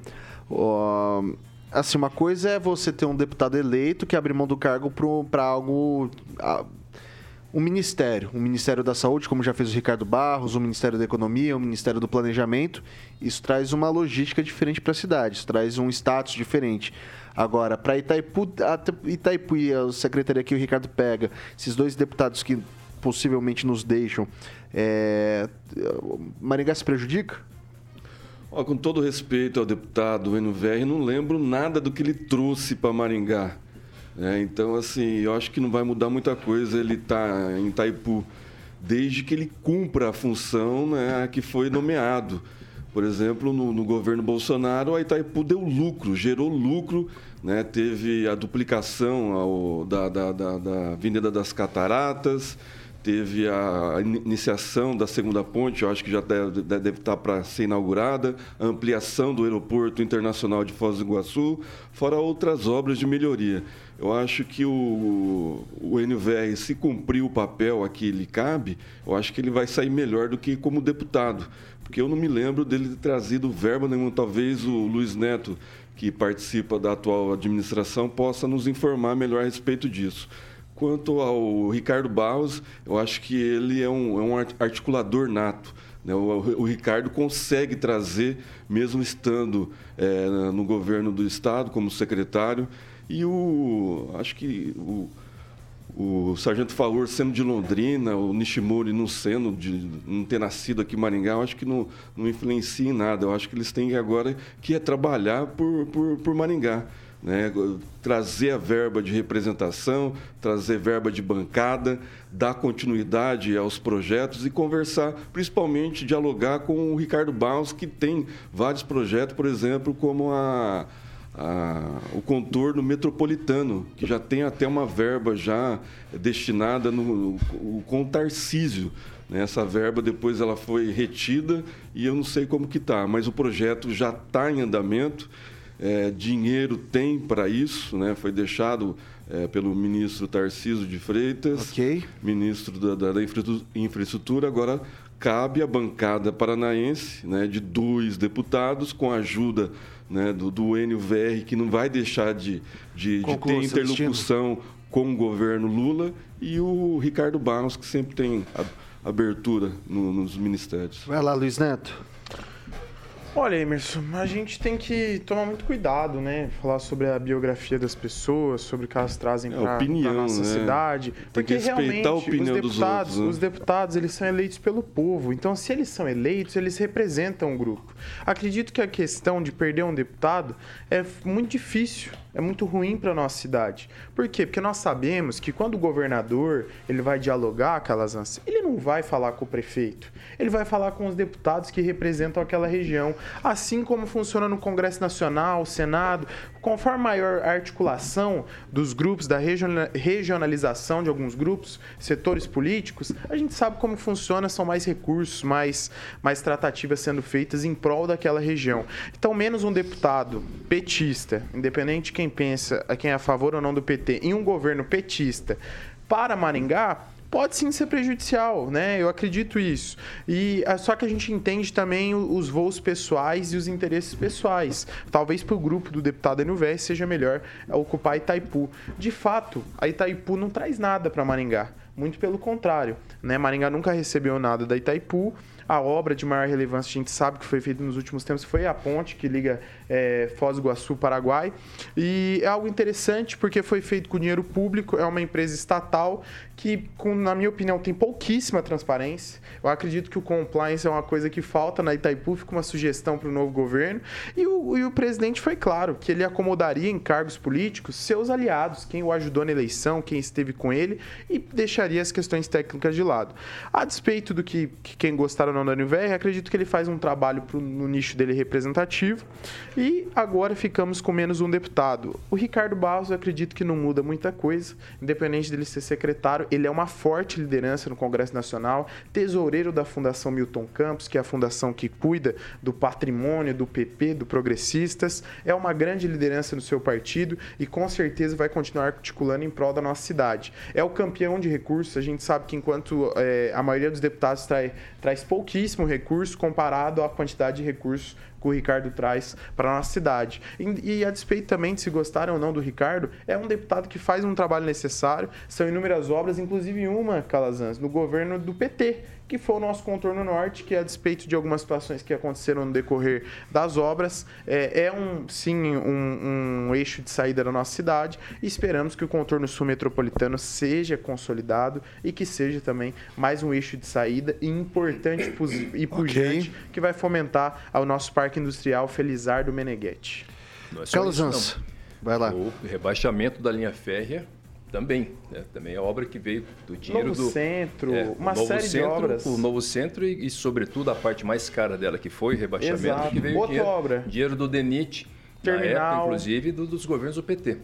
Ó, assim, uma coisa é você ter um deputado eleito que abre mão do cargo para algo. ah, um ministério, um Ministério da Saúde, como já fez o Ricardo Barros, o Ministério da Economia, o Ministério do Planejamento. Isso traz uma logística diferente para a cidade, isso traz um status diferente. Agora, para Itaipu, Itaipu e a secretaria que o Ricardo pega, esses dois deputados que possivelmente nos deixam, é... Maringá se prejudica? Com todo respeito ao deputado NVR, não lembro nada do que ele trouxe para Maringá. É, então, assim, eu acho que não vai mudar muita coisa ele estar em Itaipu, desde que ele cumpra a função né, que foi nomeado. Por exemplo, no, no governo Bolsonaro, a Itaipu deu lucro, gerou lucro, né, teve a duplicação ao- da, da, da, da Avenida das Cataratas, teve a iniciação da segunda ponte, eu acho que já deve, deve estar para ser inaugurada, a ampliação do aeroporto internacional de Foz do Iguaçu, fora outras obras de melhoria. Eu acho que o, o NVR, se cumprir o papel a que lhe cabe, eu acho que ele vai sair melhor do que como deputado. Porque eu não me lembro dele ter trazido verba nenhuma. Talvez o Luiz Neto, que participa da atual administração, possa nos informar melhor a respeito disso. Quanto ao Ricardo Barros, eu acho que ele é um, é um art- articulador nato. né? O, o Ricardo consegue trazer, mesmo estando eh, no governo do Estado como secretário, e o acho que o, o Sargento Favor sendo de Londrina, o Nishimori não sendo, de não ter nascido aqui em Maringá, eu acho que não, não influencia em nada. Eu acho que eles têm agora que é trabalhar por, por, por Maringá. Né? Trazer a verba de representação, trazer verba de bancada, dar continuidade aos projetos e conversar, principalmente dialogar com o Ricardo Barros, que tem vários projetos, por exemplo, como a, a- o contorno metropolitano, que já tem até uma verba já destinada no, no- com o Tarcísio. né? Essa verba depois ela foi retida e eu não sei como que está, mas o projeto já está em andamento. É, dinheiro tem para isso, né? foi deixado é, pelo ministro Tarcísio de Freitas, ministro da, da- da infraestru- infraestrutura. Agora cabe à bancada paranaense né, de dois deputados, com a ajuda né, do, do NVR, que não vai deixar de, de, de ter interlocução com o governo Lula, e o Ricardo Barros, que sempre tem abertura no- nos ministérios. Vai lá, Luiz Neto. Olha, Emerson, a gente tem que tomar muito cuidado, né? Falar sobre a biografia das pessoas, sobre o que elas trazem É, para opinião, nossa né? cidade. Tem porque que respeitar realmente a opinião os dos deputados, outros, né? os deputados, eles são eleitos pelo povo. Então, se eles são eleitos, eles representam o grupo. Acredito que a questão de perder um deputado é muito difícil, é muito ruim para nossa cidade. Por quê? Porque nós sabemos que quando o governador ele vai dialogar aquelas ânsias, ele não vai falar com o prefeito, ele vai falar com os deputados que representam aquela região, assim como funciona no Congresso Nacional, Senado, conforme maior a articulação dos grupos, da regiona- regionalização de alguns grupos, setores políticos, a gente sabe como funciona, são mais recursos, mais, mais tratativas sendo feitas em prol daquela região. Então, menos um deputado petista, independente de quem pensa, quem é a favor ou não do PT, em um governo petista para Maringá, pode sim ser prejudicial, né? Eu acredito isso. E é só que a gente entende também os voos pessoais e os interesses pessoais. Talvez para o grupo do deputado NUVS seja melhor ocupar Itaipu. De fato, a Itaipu não traz nada para Maringá. Muito pelo contrário, né? Maringá nunca recebeu nada da Itaipu. A obra de maior relevância, a gente sabe que foi feita nos últimos tempos, foi a ponte que liga é, Foz do Iguaçu, Paraguai. E é algo interessante porque foi feito com dinheiro público, é uma empresa estatal que, com, na minha opinião, tem pouquíssima transparência. Eu acredito que o compliance é uma coisa que falta na Itaipu, fica uma sugestão para o novo governo. E o, e o presidente foi claro que ele acomodaria em cargos políticos seus aliados, quem o ajudou na eleição, quem esteve com ele, e deixaria deixaria as questões técnicas de lado. A despeito do que, que quem gostar ou não da NVR, acredito que ele faz um trabalho pro, no nicho dele representativo. E agora ficamos com menos um deputado. O Ricardo Barros, eu acredito que não muda muita coisa, independente dele ser secretário, ele é uma forte liderança no Congresso Nacional, tesoureiro da Fundação Milton Campos, que é a fundação que cuida do patrimônio do PP, do Progressistas, é uma grande liderança no seu partido e com certeza vai continuar articulando em prol da nossa cidade. É o campeão de recursos, a gente sabe que enquanto é, a maioria dos deputados trai, traz pouquíssimo recurso comparado à quantidade de recursos que o Ricardo traz para a nossa cidade. E, e, a despeito também de se gostarem ou não do Ricardo, é um deputado que faz um trabalho necessário, são inúmeras obras, inclusive uma, Calazans, no governo do PT, que foi o nosso contorno norte, que a despeito de algumas situações que aconteceram no decorrer das obras, é, é um sim um, um, eixo de saída da nossa cidade e esperamos que o contorno sul metropolitano seja consolidado e que seja também mais um eixo de saída importante e pujante okay. que vai fomentar o nosso parque industrial Felizardo Meneghetti. É Carlos vai lá. O rebaixamento da linha férrea também, né? também é obra que veio do dinheiro novo do centro, é, uma novo série centro, de obras. O novo centro e, e, sobretudo a parte mais cara dela que foi o rebaixamento Exato. que veio Outra dinheiro, obra. dinheiro do DENIT, Terminal. na época inclusive do, dos governos do PT.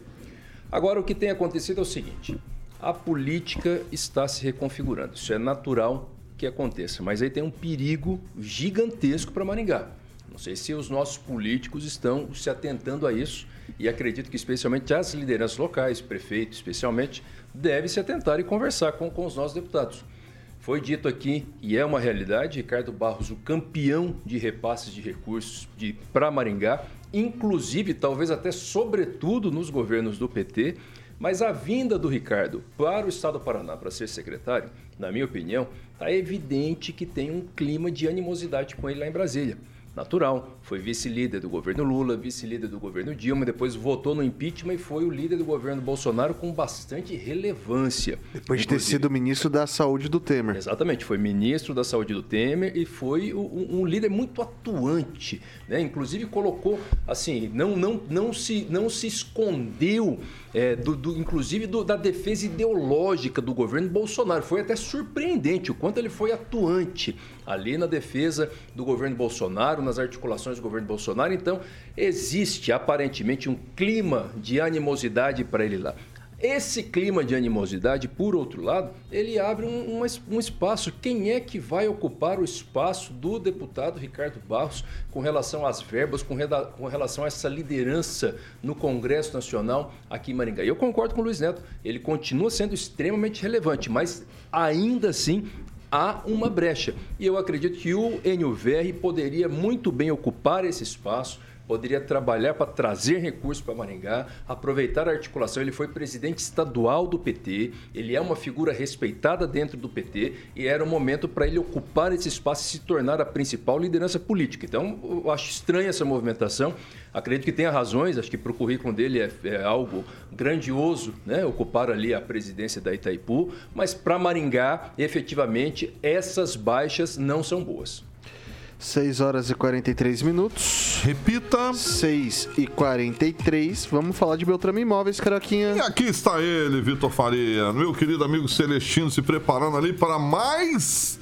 Agora o que tem acontecido é o seguinte: a política está se reconfigurando. Isso é natural que aconteça, mas aí tem um perigo gigantesco para Maringá. Não sei se os nossos políticos estão se atentando a isso e acredito que especialmente as lideranças locais, prefeito especialmente, deve se atentar e conversar com, com os nossos deputados. Foi dito aqui, e é uma realidade, Ricardo Barros, o campeão de repasses de recursos de para Maringá, inclusive, talvez até sobretudo nos governos do PT, mas a vinda do Ricardo para o Estado do Paraná para ser secretário, na minha opinião, está evidente que tem um clima de animosidade com ele lá em Brasília natural. Foi vice-líder do governo Lula, vice-líder do governo Dilma, depois votou no impeachment e foi o líder do governo Bolsonaro com bastante relevância. Depois de ter sido ministro da Saúde do Temer. Exatamente, foi ministro da Saúde do Temer e foi um, um líder muito atuante, né? Inclusive colocou assim, não não não se não se escondeu é, do, do, inclusive do, da defesa ideológica do governo Bolsonaro. Foi até surpreendente o quanto ele foi atuante ali na defesa do governo Bolsonaro, nas articulações do governo Bolsonaro. Então, existe aparentemente um clima de animosidade para ele lá. Esse clima de animosidade, por outro lado, ele abre um, um, um, espaço. Quem é que vai ocupar o espaço do deputado Ricardo Barros com relação às verbas, com, reda, com relação a essa liderança no Congresso Nacional aqui em Maringá? Eu concordo com o Luiz Neto, ele continua sendo extremamente relevante, mas ainda assim há uma brecha. E eu acredito que o NUVR poderia muito bem ocupar esse espaço poderia trabalhar para trazer recursos para Maringá, aproveitar a articulação. Ele foi presidente estadual do PT, ele é uma figura respeitada dentro do PT e era o momento para ele ocupar esse espaço e se tornar a principal liderança política. Então, eu acho estranha essa movimentação. Acredito que tenha razões, acho que para o currículo dele é, é, algo grandioso, né? ocupar ali a presidência da Itaipu, mas para Maringá, efetivamente, essas baixas não são boas. 6 horas e 43 minutos. Repita. 6 e 43. Vamos falar de Beltrame Imóveis, Caroquinha. E aqui está ele, Vitor Faria, meu querido amigo Celestino, se preparando ali para mais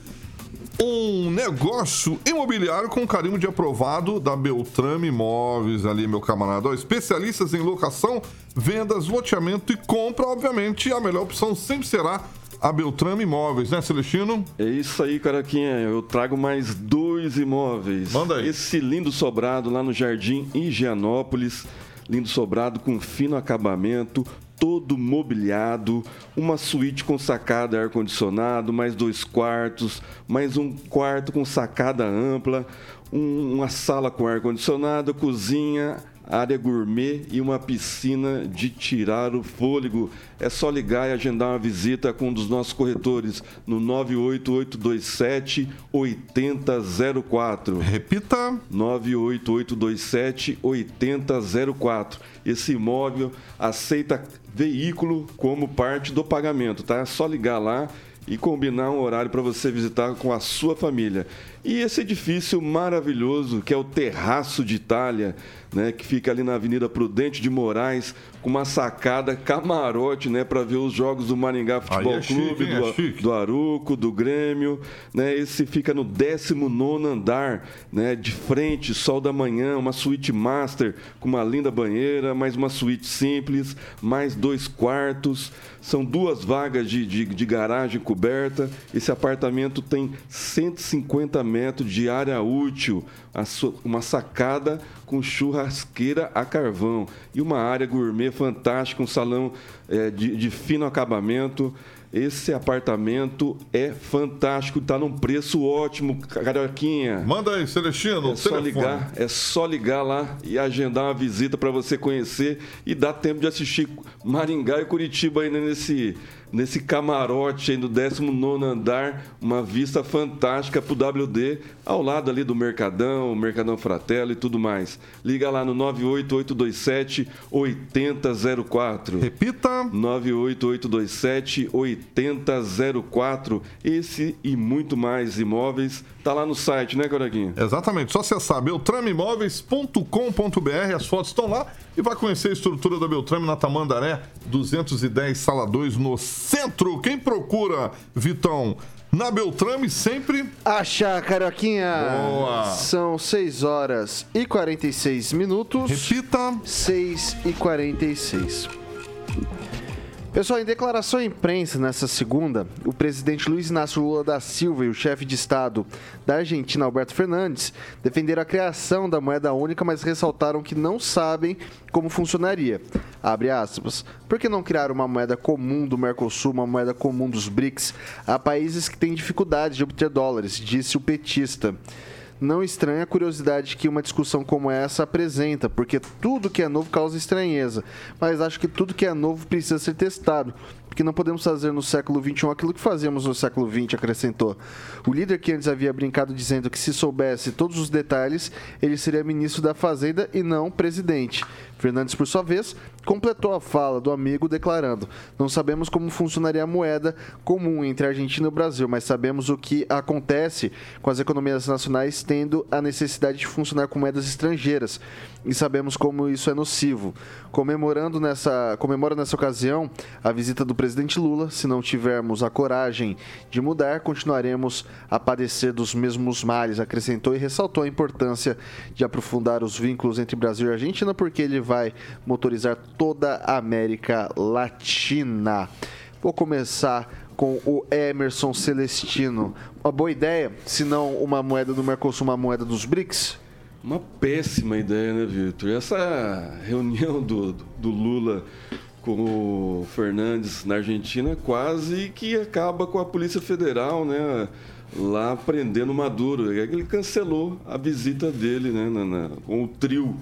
um negócio imobiliário com carimbo de aprovado da Beltrame Imóveis ali, meu camarada. Ó, especialistas em locação, vendas, loteamento e compra, obviamente, a melhor opção sempre será a Beltrame Imóveis, né, Celestino? É isso aí, Caraquinha. Eu trago mais dois imóveis. Manda aí. Esse lindo sobrado lá no Jardim Higienópolis. Lindo sobrado com fino acabamento, todo mobiliado, uma suíte com sacada ar-condicionado, mais dois quartos, mais um quarto com sacada ampla, um, uma sala com ar-condicionado, cozinha, área gourmet e uma piscina de tirar o fôlego. É só ligar e agendar uma visita com um dos nossos corretores no 98827 8004. Repita: 98827 8004. Esse imóvel aceita veículo como parte do pagamento, tá? É só ligar lá e combinar um horário para você visitar com a sua família. E esse edifício maravilhoso que é o Terraço de Itália né, que fica ali na Avenida Prudente de Moraes, com uma sacada camarote, né, para ver os jogos do Maringá Futebol é chique, Clube? É do, chique. do Aruco, do Grêmio, né? Esse fica no 19 andar, né? De frente, sol da manhã, uma suíte master com uma linda banheira, mais uma suíte simples, mais dois quartos. São duas vagas de, de, de garagem coberta. Esse apartamento tem 150 metros de área útil, uma sacada com churrasqueira a carvão e uma área gourmet fantástica, um salão eh, de, de fino acabamento. Esse apartamento é fantástico, está num preço ótimo, Carioquinha. Manda aí, Celestino, É só telefone. ligar, é só ligar lá e agendar uma visita para você conhecer e dar tempo de assistir Maringá e Curitiba ainda nesse nesse camarote aí no 19 andar, uma vista fantástica pro WD, ao lado ali do Mercadão, Mercadão Fratello e tudo mais. Liga lá no 98827 8004. Repita. 98827 8004. Esse e muito mais imóveis tá lá no site, né, Coraguinha? Exatamente, só acessar beltrameimóveis.com.br, as fotos estão lá e vai conhecer a estrutura da Beltrame na Tamandaré, 210, sala 2, no centro. Quem procura, Vitão, na Beltrame sempre Acha, Carioquinha! Boa. São 6 horas e 46 minutos. Repita. 6 e 46. Pessoal, em declaração à imprensa nessa segunda, o presidente Luiz Inácio Lula da Silva e o chefe de Estado da Argentina, Alberto Fernandes, defenderam a criação da moeda única, mas ressaltaram que não sabem como funcionaria. Abre aspas. Por que não criar uma moeda comum do Mercosul, uma moeda comum dos BRICS? Há países que têm dificuldade de obter dólares, disse o petista. Não estranha a curiosidade que uma discussão como essa apresenta, porque tudo que é novo causa estranheza. Mas acho que tudo que é novo precisa ser testado, porque não podemos fazer no século XXI aquilo que fazíamos no século XX, acrescentou. O líder que antes havia brincado dizendo que se soubesse todos os detalhes, ele seria ministro da Fazenda e não presidente. Fernandes, por sua vez, completou a fala do amigo declarando: Não sabemos como funcionaria a moeda comum entre a Argentina e o Brasil, mas sabemos o que acontece com as economias nacionais tendo a necessidade de funcionar com moedas estrangeiras e sabemos como isso é nocivo. Comemorando nessa, comemora nessa ocasião a visita do presidente Lula. Se não tivermos a coragem de mudar, continuaremos a padecer dos mesmos males, acrescentou e ressaltou a importância de aprofundar os vínculos entre Brasil e Argentina, porque ele vai motorizar toda a América Latina. Vou começar com o Emerson Celestino. Uma boa ideia, se não uma moeda do Mercosul, uma moeda dos BRICS? Uma péssima ideia, né, Vitor? Essa reunião do, do Lula com o Fernandes na Argentina quase que acaba com a Polícia Federal, né? Lá prendendo Maduro. Ele cancelou a visita dele, né? na- na- com o trio,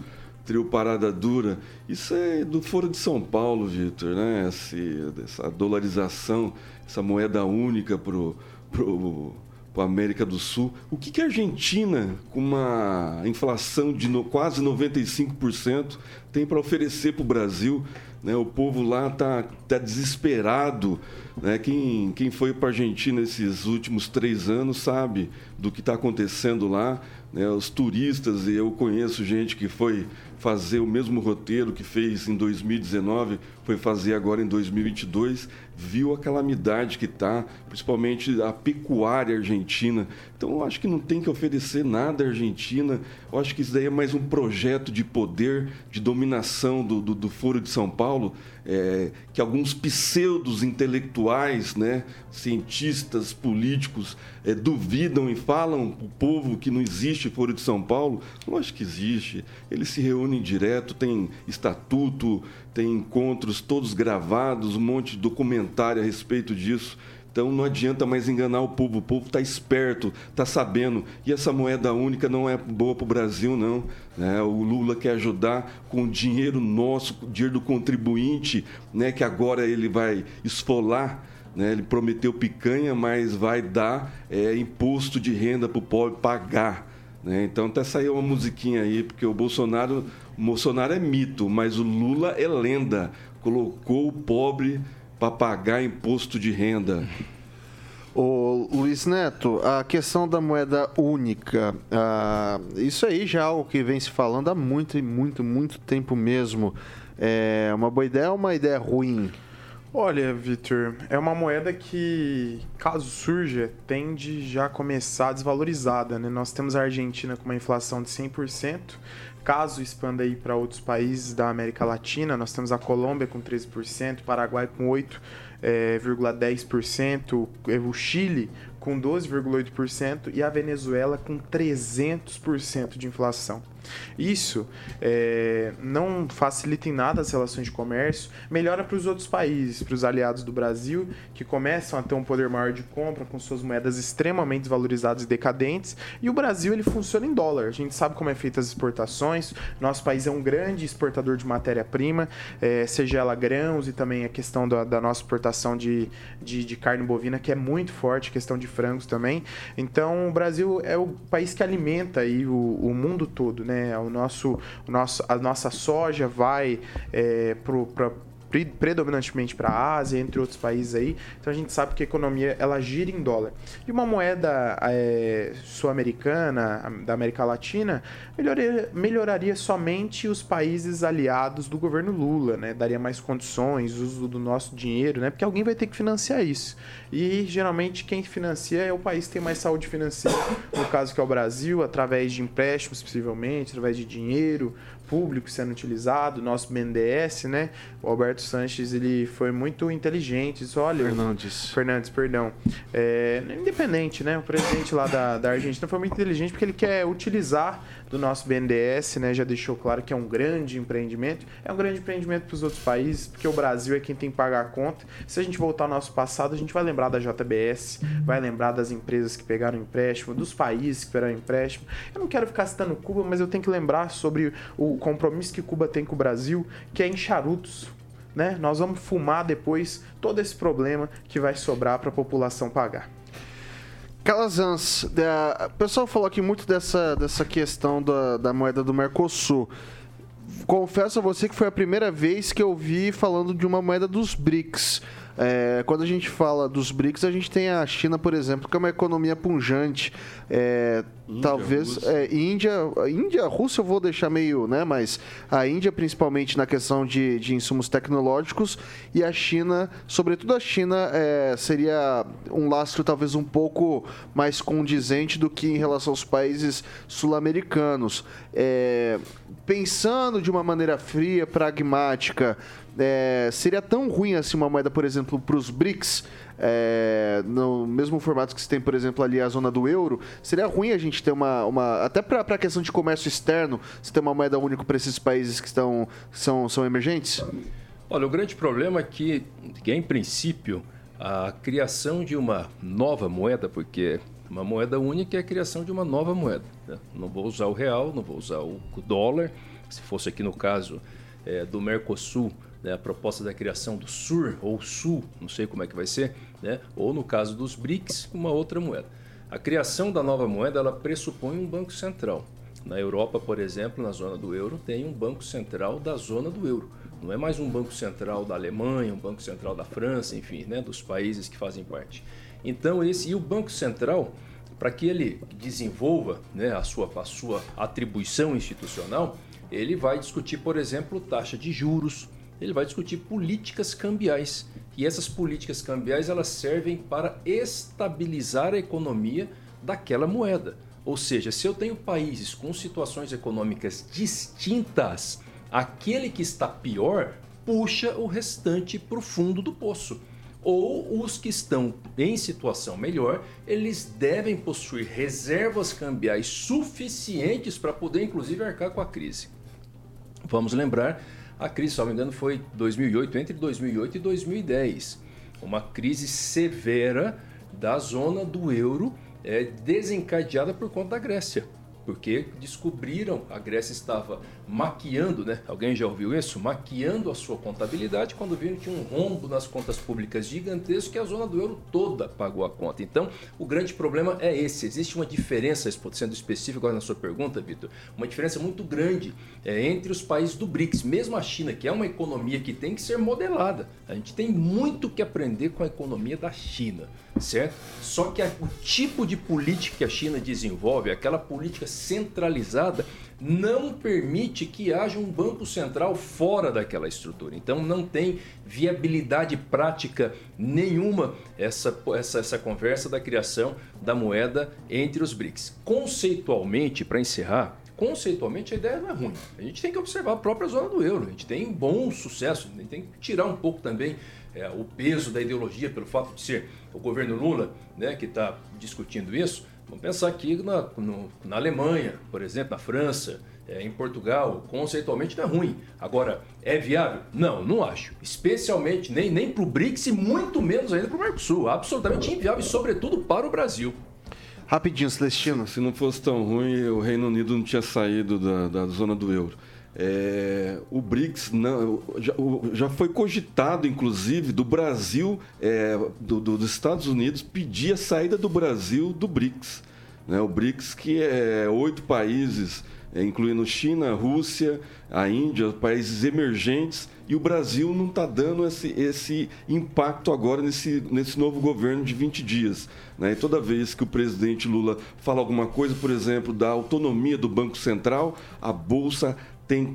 trio Parada Dura. Isso é do Foro de São Paulo, Vitor, né? Esse, essa dolarização, essa moeda única pro, pro, a América do Sul. O que, que a Argentina, com uma inflação de no- quase 95%, tem para oferecer para o Brasil? Né? O povo lá está tá desesperado. Né? Quem, quem foi para a Argentina esses últimos três anos sabe do que está acontecendo lá. Né? Os turistas, e eu conheço gente que foi fazer o mesmo roteiro que fez em 2019, foi fazer agora em 2022, viu a calamidade que está, principalmente a pecuária argentina. Então, eu acho que não tem que oferecer nada à Argentina. Eu acho que isso daí é mais um projeto de poder, de dominação do, do, do Foro de São Paulo, é, que alguns pseudos intelectuais, né, cientistas, políticos, é, duvidam e falam para o povo que não existe Foro de São Paulo. Lógico que existe. Eles se reúnem direto, tem estatuto, tem encontros todos gravados, um monte de documentário a respeito disso. Então não adianta mais enganar o povo. O povo está esperto, está sabendo. E essa moeda única não é boa para o Brasil, não. né? O Lula quer ajudar com o dinheiro nosso, o dinheiro do contribuinte, né? que agora ele vai esfolar. Né? Ele prometeu picanha, mas vai dar é, imposto de renda para o pobre pagar. Né? Então até saiu uma musiquinha aí, porque o Bolsonaro, o Bolsonaro é mito, mas o Lula é lenda. Colocou o pobre para pagar imposto de renda. *laughs* Ô, Luiz Neto, a questão da moeda única, ah, isso aí já é algo que vem se falando há muito, muito, muito tempo mesmo. É uma boa ideia ou uma ideia ruim? Olha, Vitor, é uma moeda que, caso surja, tende já a começar desvalorizada. Né? Nós temos a Argentina com uma inflação de 100%. Caso expanda aí para outros países da América Latina, nós temos a Colômbia com 13%, Paraguai com 8,10%, é, o Chile com 12,8% e a Venezuela com 300% de inflação. Isso é, não facilita em nada as relações de comércio, melhora para os outros países, para os aliados do Brasil, que começam a ter um poder maior de compra com suas moedas extremamente desvalorizadas e decadentes, e o Brasil ele funciona em dólar. A gente sabe como é feita as exportações, nosso país é um grande exportador de matéria-prima, é, seja ela grãos e também a questão da, da nossa exportação de, de, de carne bovina, que é muito forte, questão de frangos também. Então, o Brasil é o país que alimenta aí o, o mundo todo, né? O nosso, o nosso, a nossa soja vai é, para predominantemente para a Ásia, entre outros países aí. Então a gente sabe que a economia ela gira em dólar. E uma moeda é, sul-americana, da América Latina, melhoraria, melhoraria somente os países aliados do governo Lula, né? Daria mais condições, uso do nosso dinheiro, né? Porque alguém vai ter que financiar isso. E geralmente quem financia é o país que tem mais saúde financeira, no caso que é o Brasil, através de empréstimos, possivelmente, através de dinheiro, público sendo utilizado, nosso BNDES, né? O Alberto Sanches, ele foi muito inteligente. Disse, olha, Fernandes. Fernandes, perdão. É, independente, né? O presidente lá da, da Argentina foi muito inteligente porque ele quer utilizar do nosso BNDES, né? Já deixou claro que é um grande empreendimento. É um grande empreendimento para os outros países, porque o Brasil é quem tem que pagar a conta. Se a gente voltar ao nosso passado, a gente vai lembrar da JBS, vai lembrar das empresas que pegaram empréstimo, dos países que pegaram empréstimo. Eu não quero ficar citando Cuba, mas eu tenho que lembrar sobre o compromisso que Cuba tem com o Brasil, que é em charutos. Né? Nós vamos fumar depois todo esse problema que vai sobrar para a população pagar. Calazans, o pessoal falou aqui muito dessa, dessa questão da, da moeda do Mercosul. Confesso a você que foi a primeira vez que eu vi falando de uma moeda dos BRICS. É, quando a gente fala dos BRICS, a gente tem a China, por exemplo, que é uma economia punjante. É, Índia, talvez é, Índia, Índia, Rússia eu vou deixar meio, né? Mas a Índia principalmente na questão de, de insumos tecnológicos e a China, sobretudo a China, é, seria um lastro talvez um pouco mais condizente do que em relação aos países sul-americanos. É, pensando de uma maneira fria, pragmática, é, seria tão ruim assim uma moeda, por exemplo, para os BRICS, é, no mesmo formato que se tem, por exemplo, ali a zona do euro, seria ruim a gente ter uma. uma até para a questão de comércio externo, se ter uma moeda única para esses países que estão, são, são emergentes? Olha, o grande problema é que, que, em princípio, a criação de uma nova moeda, porque uma moeda única é a criação de uma nova moeda. Né? Não vou usar o real, não vou usar o dólar. Se fosse aqui no caso é, do Mercosul, né, a proposta da criação do SUR ou SUL, não sei como é que vai ser, né, ou no caso dos BRICS, uma outra moeda. A criação da nova moeda ela pressupõe um banco central. Na Europa, por exemplo, na zona do euro, tem um banco central da zona do euro. Não é mais um banco central da Alemanha, um banco central da França, enfim, né, dos países que fazem parte. Então, esse e o banco central, para que ele desenvolva né, a, sua, a sua atribuição institucional, ele vai discutir, por exemplo, taxa de juros, ele vai discutir políticas cambiais. E essas políticas cambiais elas servem para estabilizar a economia daquela moeda. Ou seja, se eu tenho países com situações econômicas distintas, aquele que está pior puxa o restante para o fundo do poço. Ou os que estão em situação melhor, eles devem possuir reservas cambiais suficientes para poder, inclusive, arcar com a crise. Vamos lembrar a crise, se não me engano, foi 2008, entre 2008 e 2010. Uma crise severa da zona do euro, é, desencadeada por conta da Grécia. porque descobriram a Grécia estava maquiando, né? Alguém já ouviu isso? Maquiando a sua contabilidade quando viram que tinha um rombo nas contas públicas gigantesco que a zona do euro toda pagou a conta. Então, o grande problema é esse. Existe uma diferença, sendo específico agora na sua pergunta, Vitor, uma diferença muito grande é, entre os países do BRICS. Mesmo a China, que é uma economia que tem que ser modelada. A gente tem muito que aprender com a economia da China, certo? Só que a, o tipo de política que a China desenvolve, aquela política centralizada, não permite que haja um banco central fora daquela estrutura. Então não tem viabilidade prática nenhuma essa, essa, essa conversa da criação da moeda entre os BRICS. Conceitualmente, para encerrar, conceitualmente a ideia não é ruim. A gente tem que observar a própria zona do euro. A gente tem bom sucesso, a gente tem que tirar um pouco também é, o peso da ideologia pelo fato de ser o governo Lula né, que está discutindo isso. Vamos pensar aqui na, no, na Alemanha, por exemplo, na França, é, em Portugal, conceitualmente não é ruim. Agora, é viável? Não, não acho. Especialmente nem, nem para o BRICS e muito menos ainda para o Mercosul. Absolutamente inviável e, sobretudo, para o Brasil. Rapidinho, Celestino. Se não fosse tão ruim, o Reino Unido não tinha saído da, da zona do euro. É, o BRICS não, já, já, foi cogitado, inclusive, do Brasil, é, do, do, dos Estados Unidos, pedir a saída do Brasil do BRICS. Né? O BRICS, que é oito países, é, incluindo China, Rússia, a Índia, países emergentes, e o Brasil não está dando esse, esse impacto agora nesse, nesse novo governo de 20 dias. Né? E toda vez que o presidente Lula fala alguma coisa, por exemplo, da autonomia do Banco Central, a Bolsa tem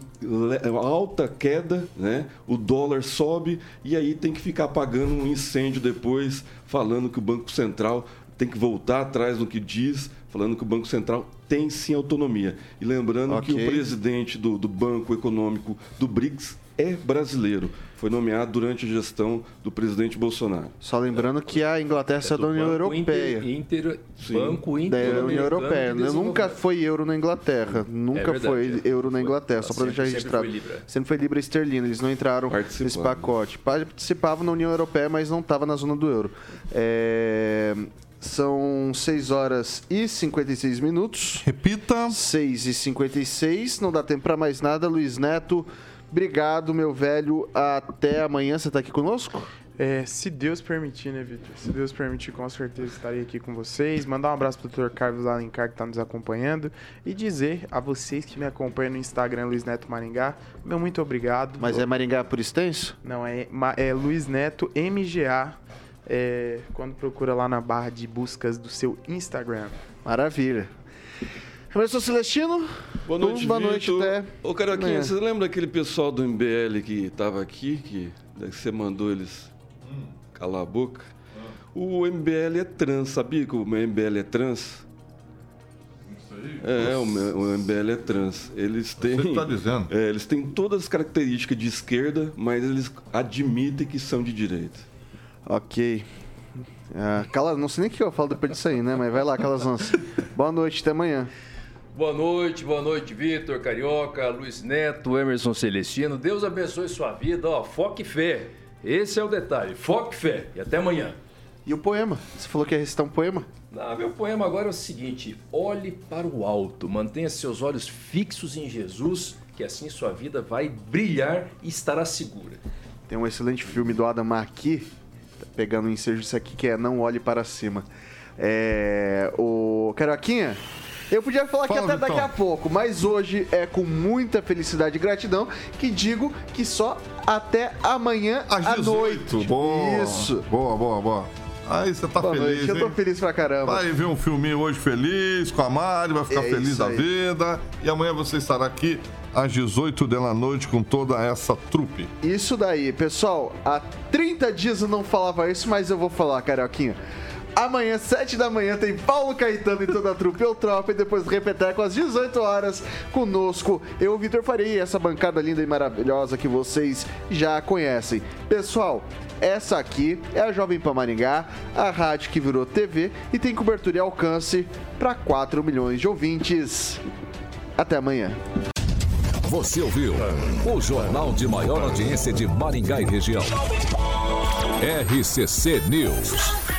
alta queda, né? o dólar sobe e aí tem que ficar apagando um incêndio depois, falando que o Banco Central tem que voltar atrás no que diz, falando que o Banco Central tem sim autonomia. E lembrando okay. que o presidente do, do Banco Econômico do BRICS é brasileiro. Foi nomeado durante a gestão do presidente Bolsonaro. Só lembrando que a Inglaterra é, é da União Europeia. Inter, Banco Inter da União Europeia. Nunca foi euro na Inglaterra. Nunca é verdade, foi euro na Inglaterra. Só para deixar registrado. Sempre foi, sempre foi Libra esterlina. Eles não entraram nesse pacote. Participavam na União Europeia, mas não estava na zona do euro. É... São 6 horas e 56 minutos. Repita. 6 e 56. Não dá tempo para mais nada. Luiz Neto. Obrigado, meu velho. Até amanhã. Você está aqui conosco? É, se Deus permitir, né, Vitor? Se Deus permitir, com certeza estarei aqui com vocês. Mandar um abraço para o Dr. Carlos Alencar, que está nos acompanhando. E dizer a vocês que me acompanham no Instagram, Luiz Neto Maringá, meu muito obrigado. Mas é Maringá por extenso? Não, é, é Luiz Neto MGA. É, quando procura lá na barra de buscas do seu Instagram. Maravilha. Emerson Celestino. Boa noite, Boa noite, até. Ô, Caroquinha, é. você lembra daquele pessoal do MBL que estava aqui, que você mandou eles hum. calar a boca? O MBL é trans, sabia que o MBL é trans? É, o, o MBL é trans. Eles têm. Você está dizendo? É, eles têm todas as características de esquerda, mas eles admitem que são de direita. Ok. Ah, cala, não sei nem o que eu falo depois disso aí, né? Mas vai lá, Calazans. Boa noite, até amanhã. Boa noite, boa noite, Vitor, Carioca, Luiz Neto, Emerson Celestino. Deus abençoe sua vida, ó, foque fé. Esse é o detalhe, foque fé. E até amanhã. E o poema? Você falou que ia recitar um poema? Não, meu poema agora é o seguinte: olhe para o alto, mantenha seus olhos fixos em Jesus, que assim sua vida vai brilhar e estará segura. Tem um excelente filme do Adam McKee, pegando o ensejo disso aqui, que é Não Olhe Para Cima. É, o Carioquinha, eu podia falar Fala, que até daqui a pouco, mas hoje é com muita felicidade e gratidão que digo que só até amanhã Às à 18. noite. Boa. Isso. Boa, boa, boa. Aí você tá Boa feliz. Noite. Eu tô feliz pra caramba. Vai ver um filminho hoje feliz com a Mari, vai ficar é feliz da vida. E amanhã você estará aqui às 18 da noite com toda essa trupe. Isso daí, pessoal. Há 30 dias eu não falava isso, mas eu vou falar, Carioquinha. Amanhã, 7 da manhã, tem Paulo Caetano e toda a trupe Tropa. E depois Repeteco às 18 horas conosco. Eu, Vitor Faria, essa bancada linda e maravilhosa que vocês já conhecem. Pessoal, essa aqui é a Jovem Pan Maringá, a rádio que virou TV e tem cobertura e alcance para 4 milhões de ouvintes. Até amanhã. Você ouviu o jornal de maior audiência de Maringá e região. RCC News.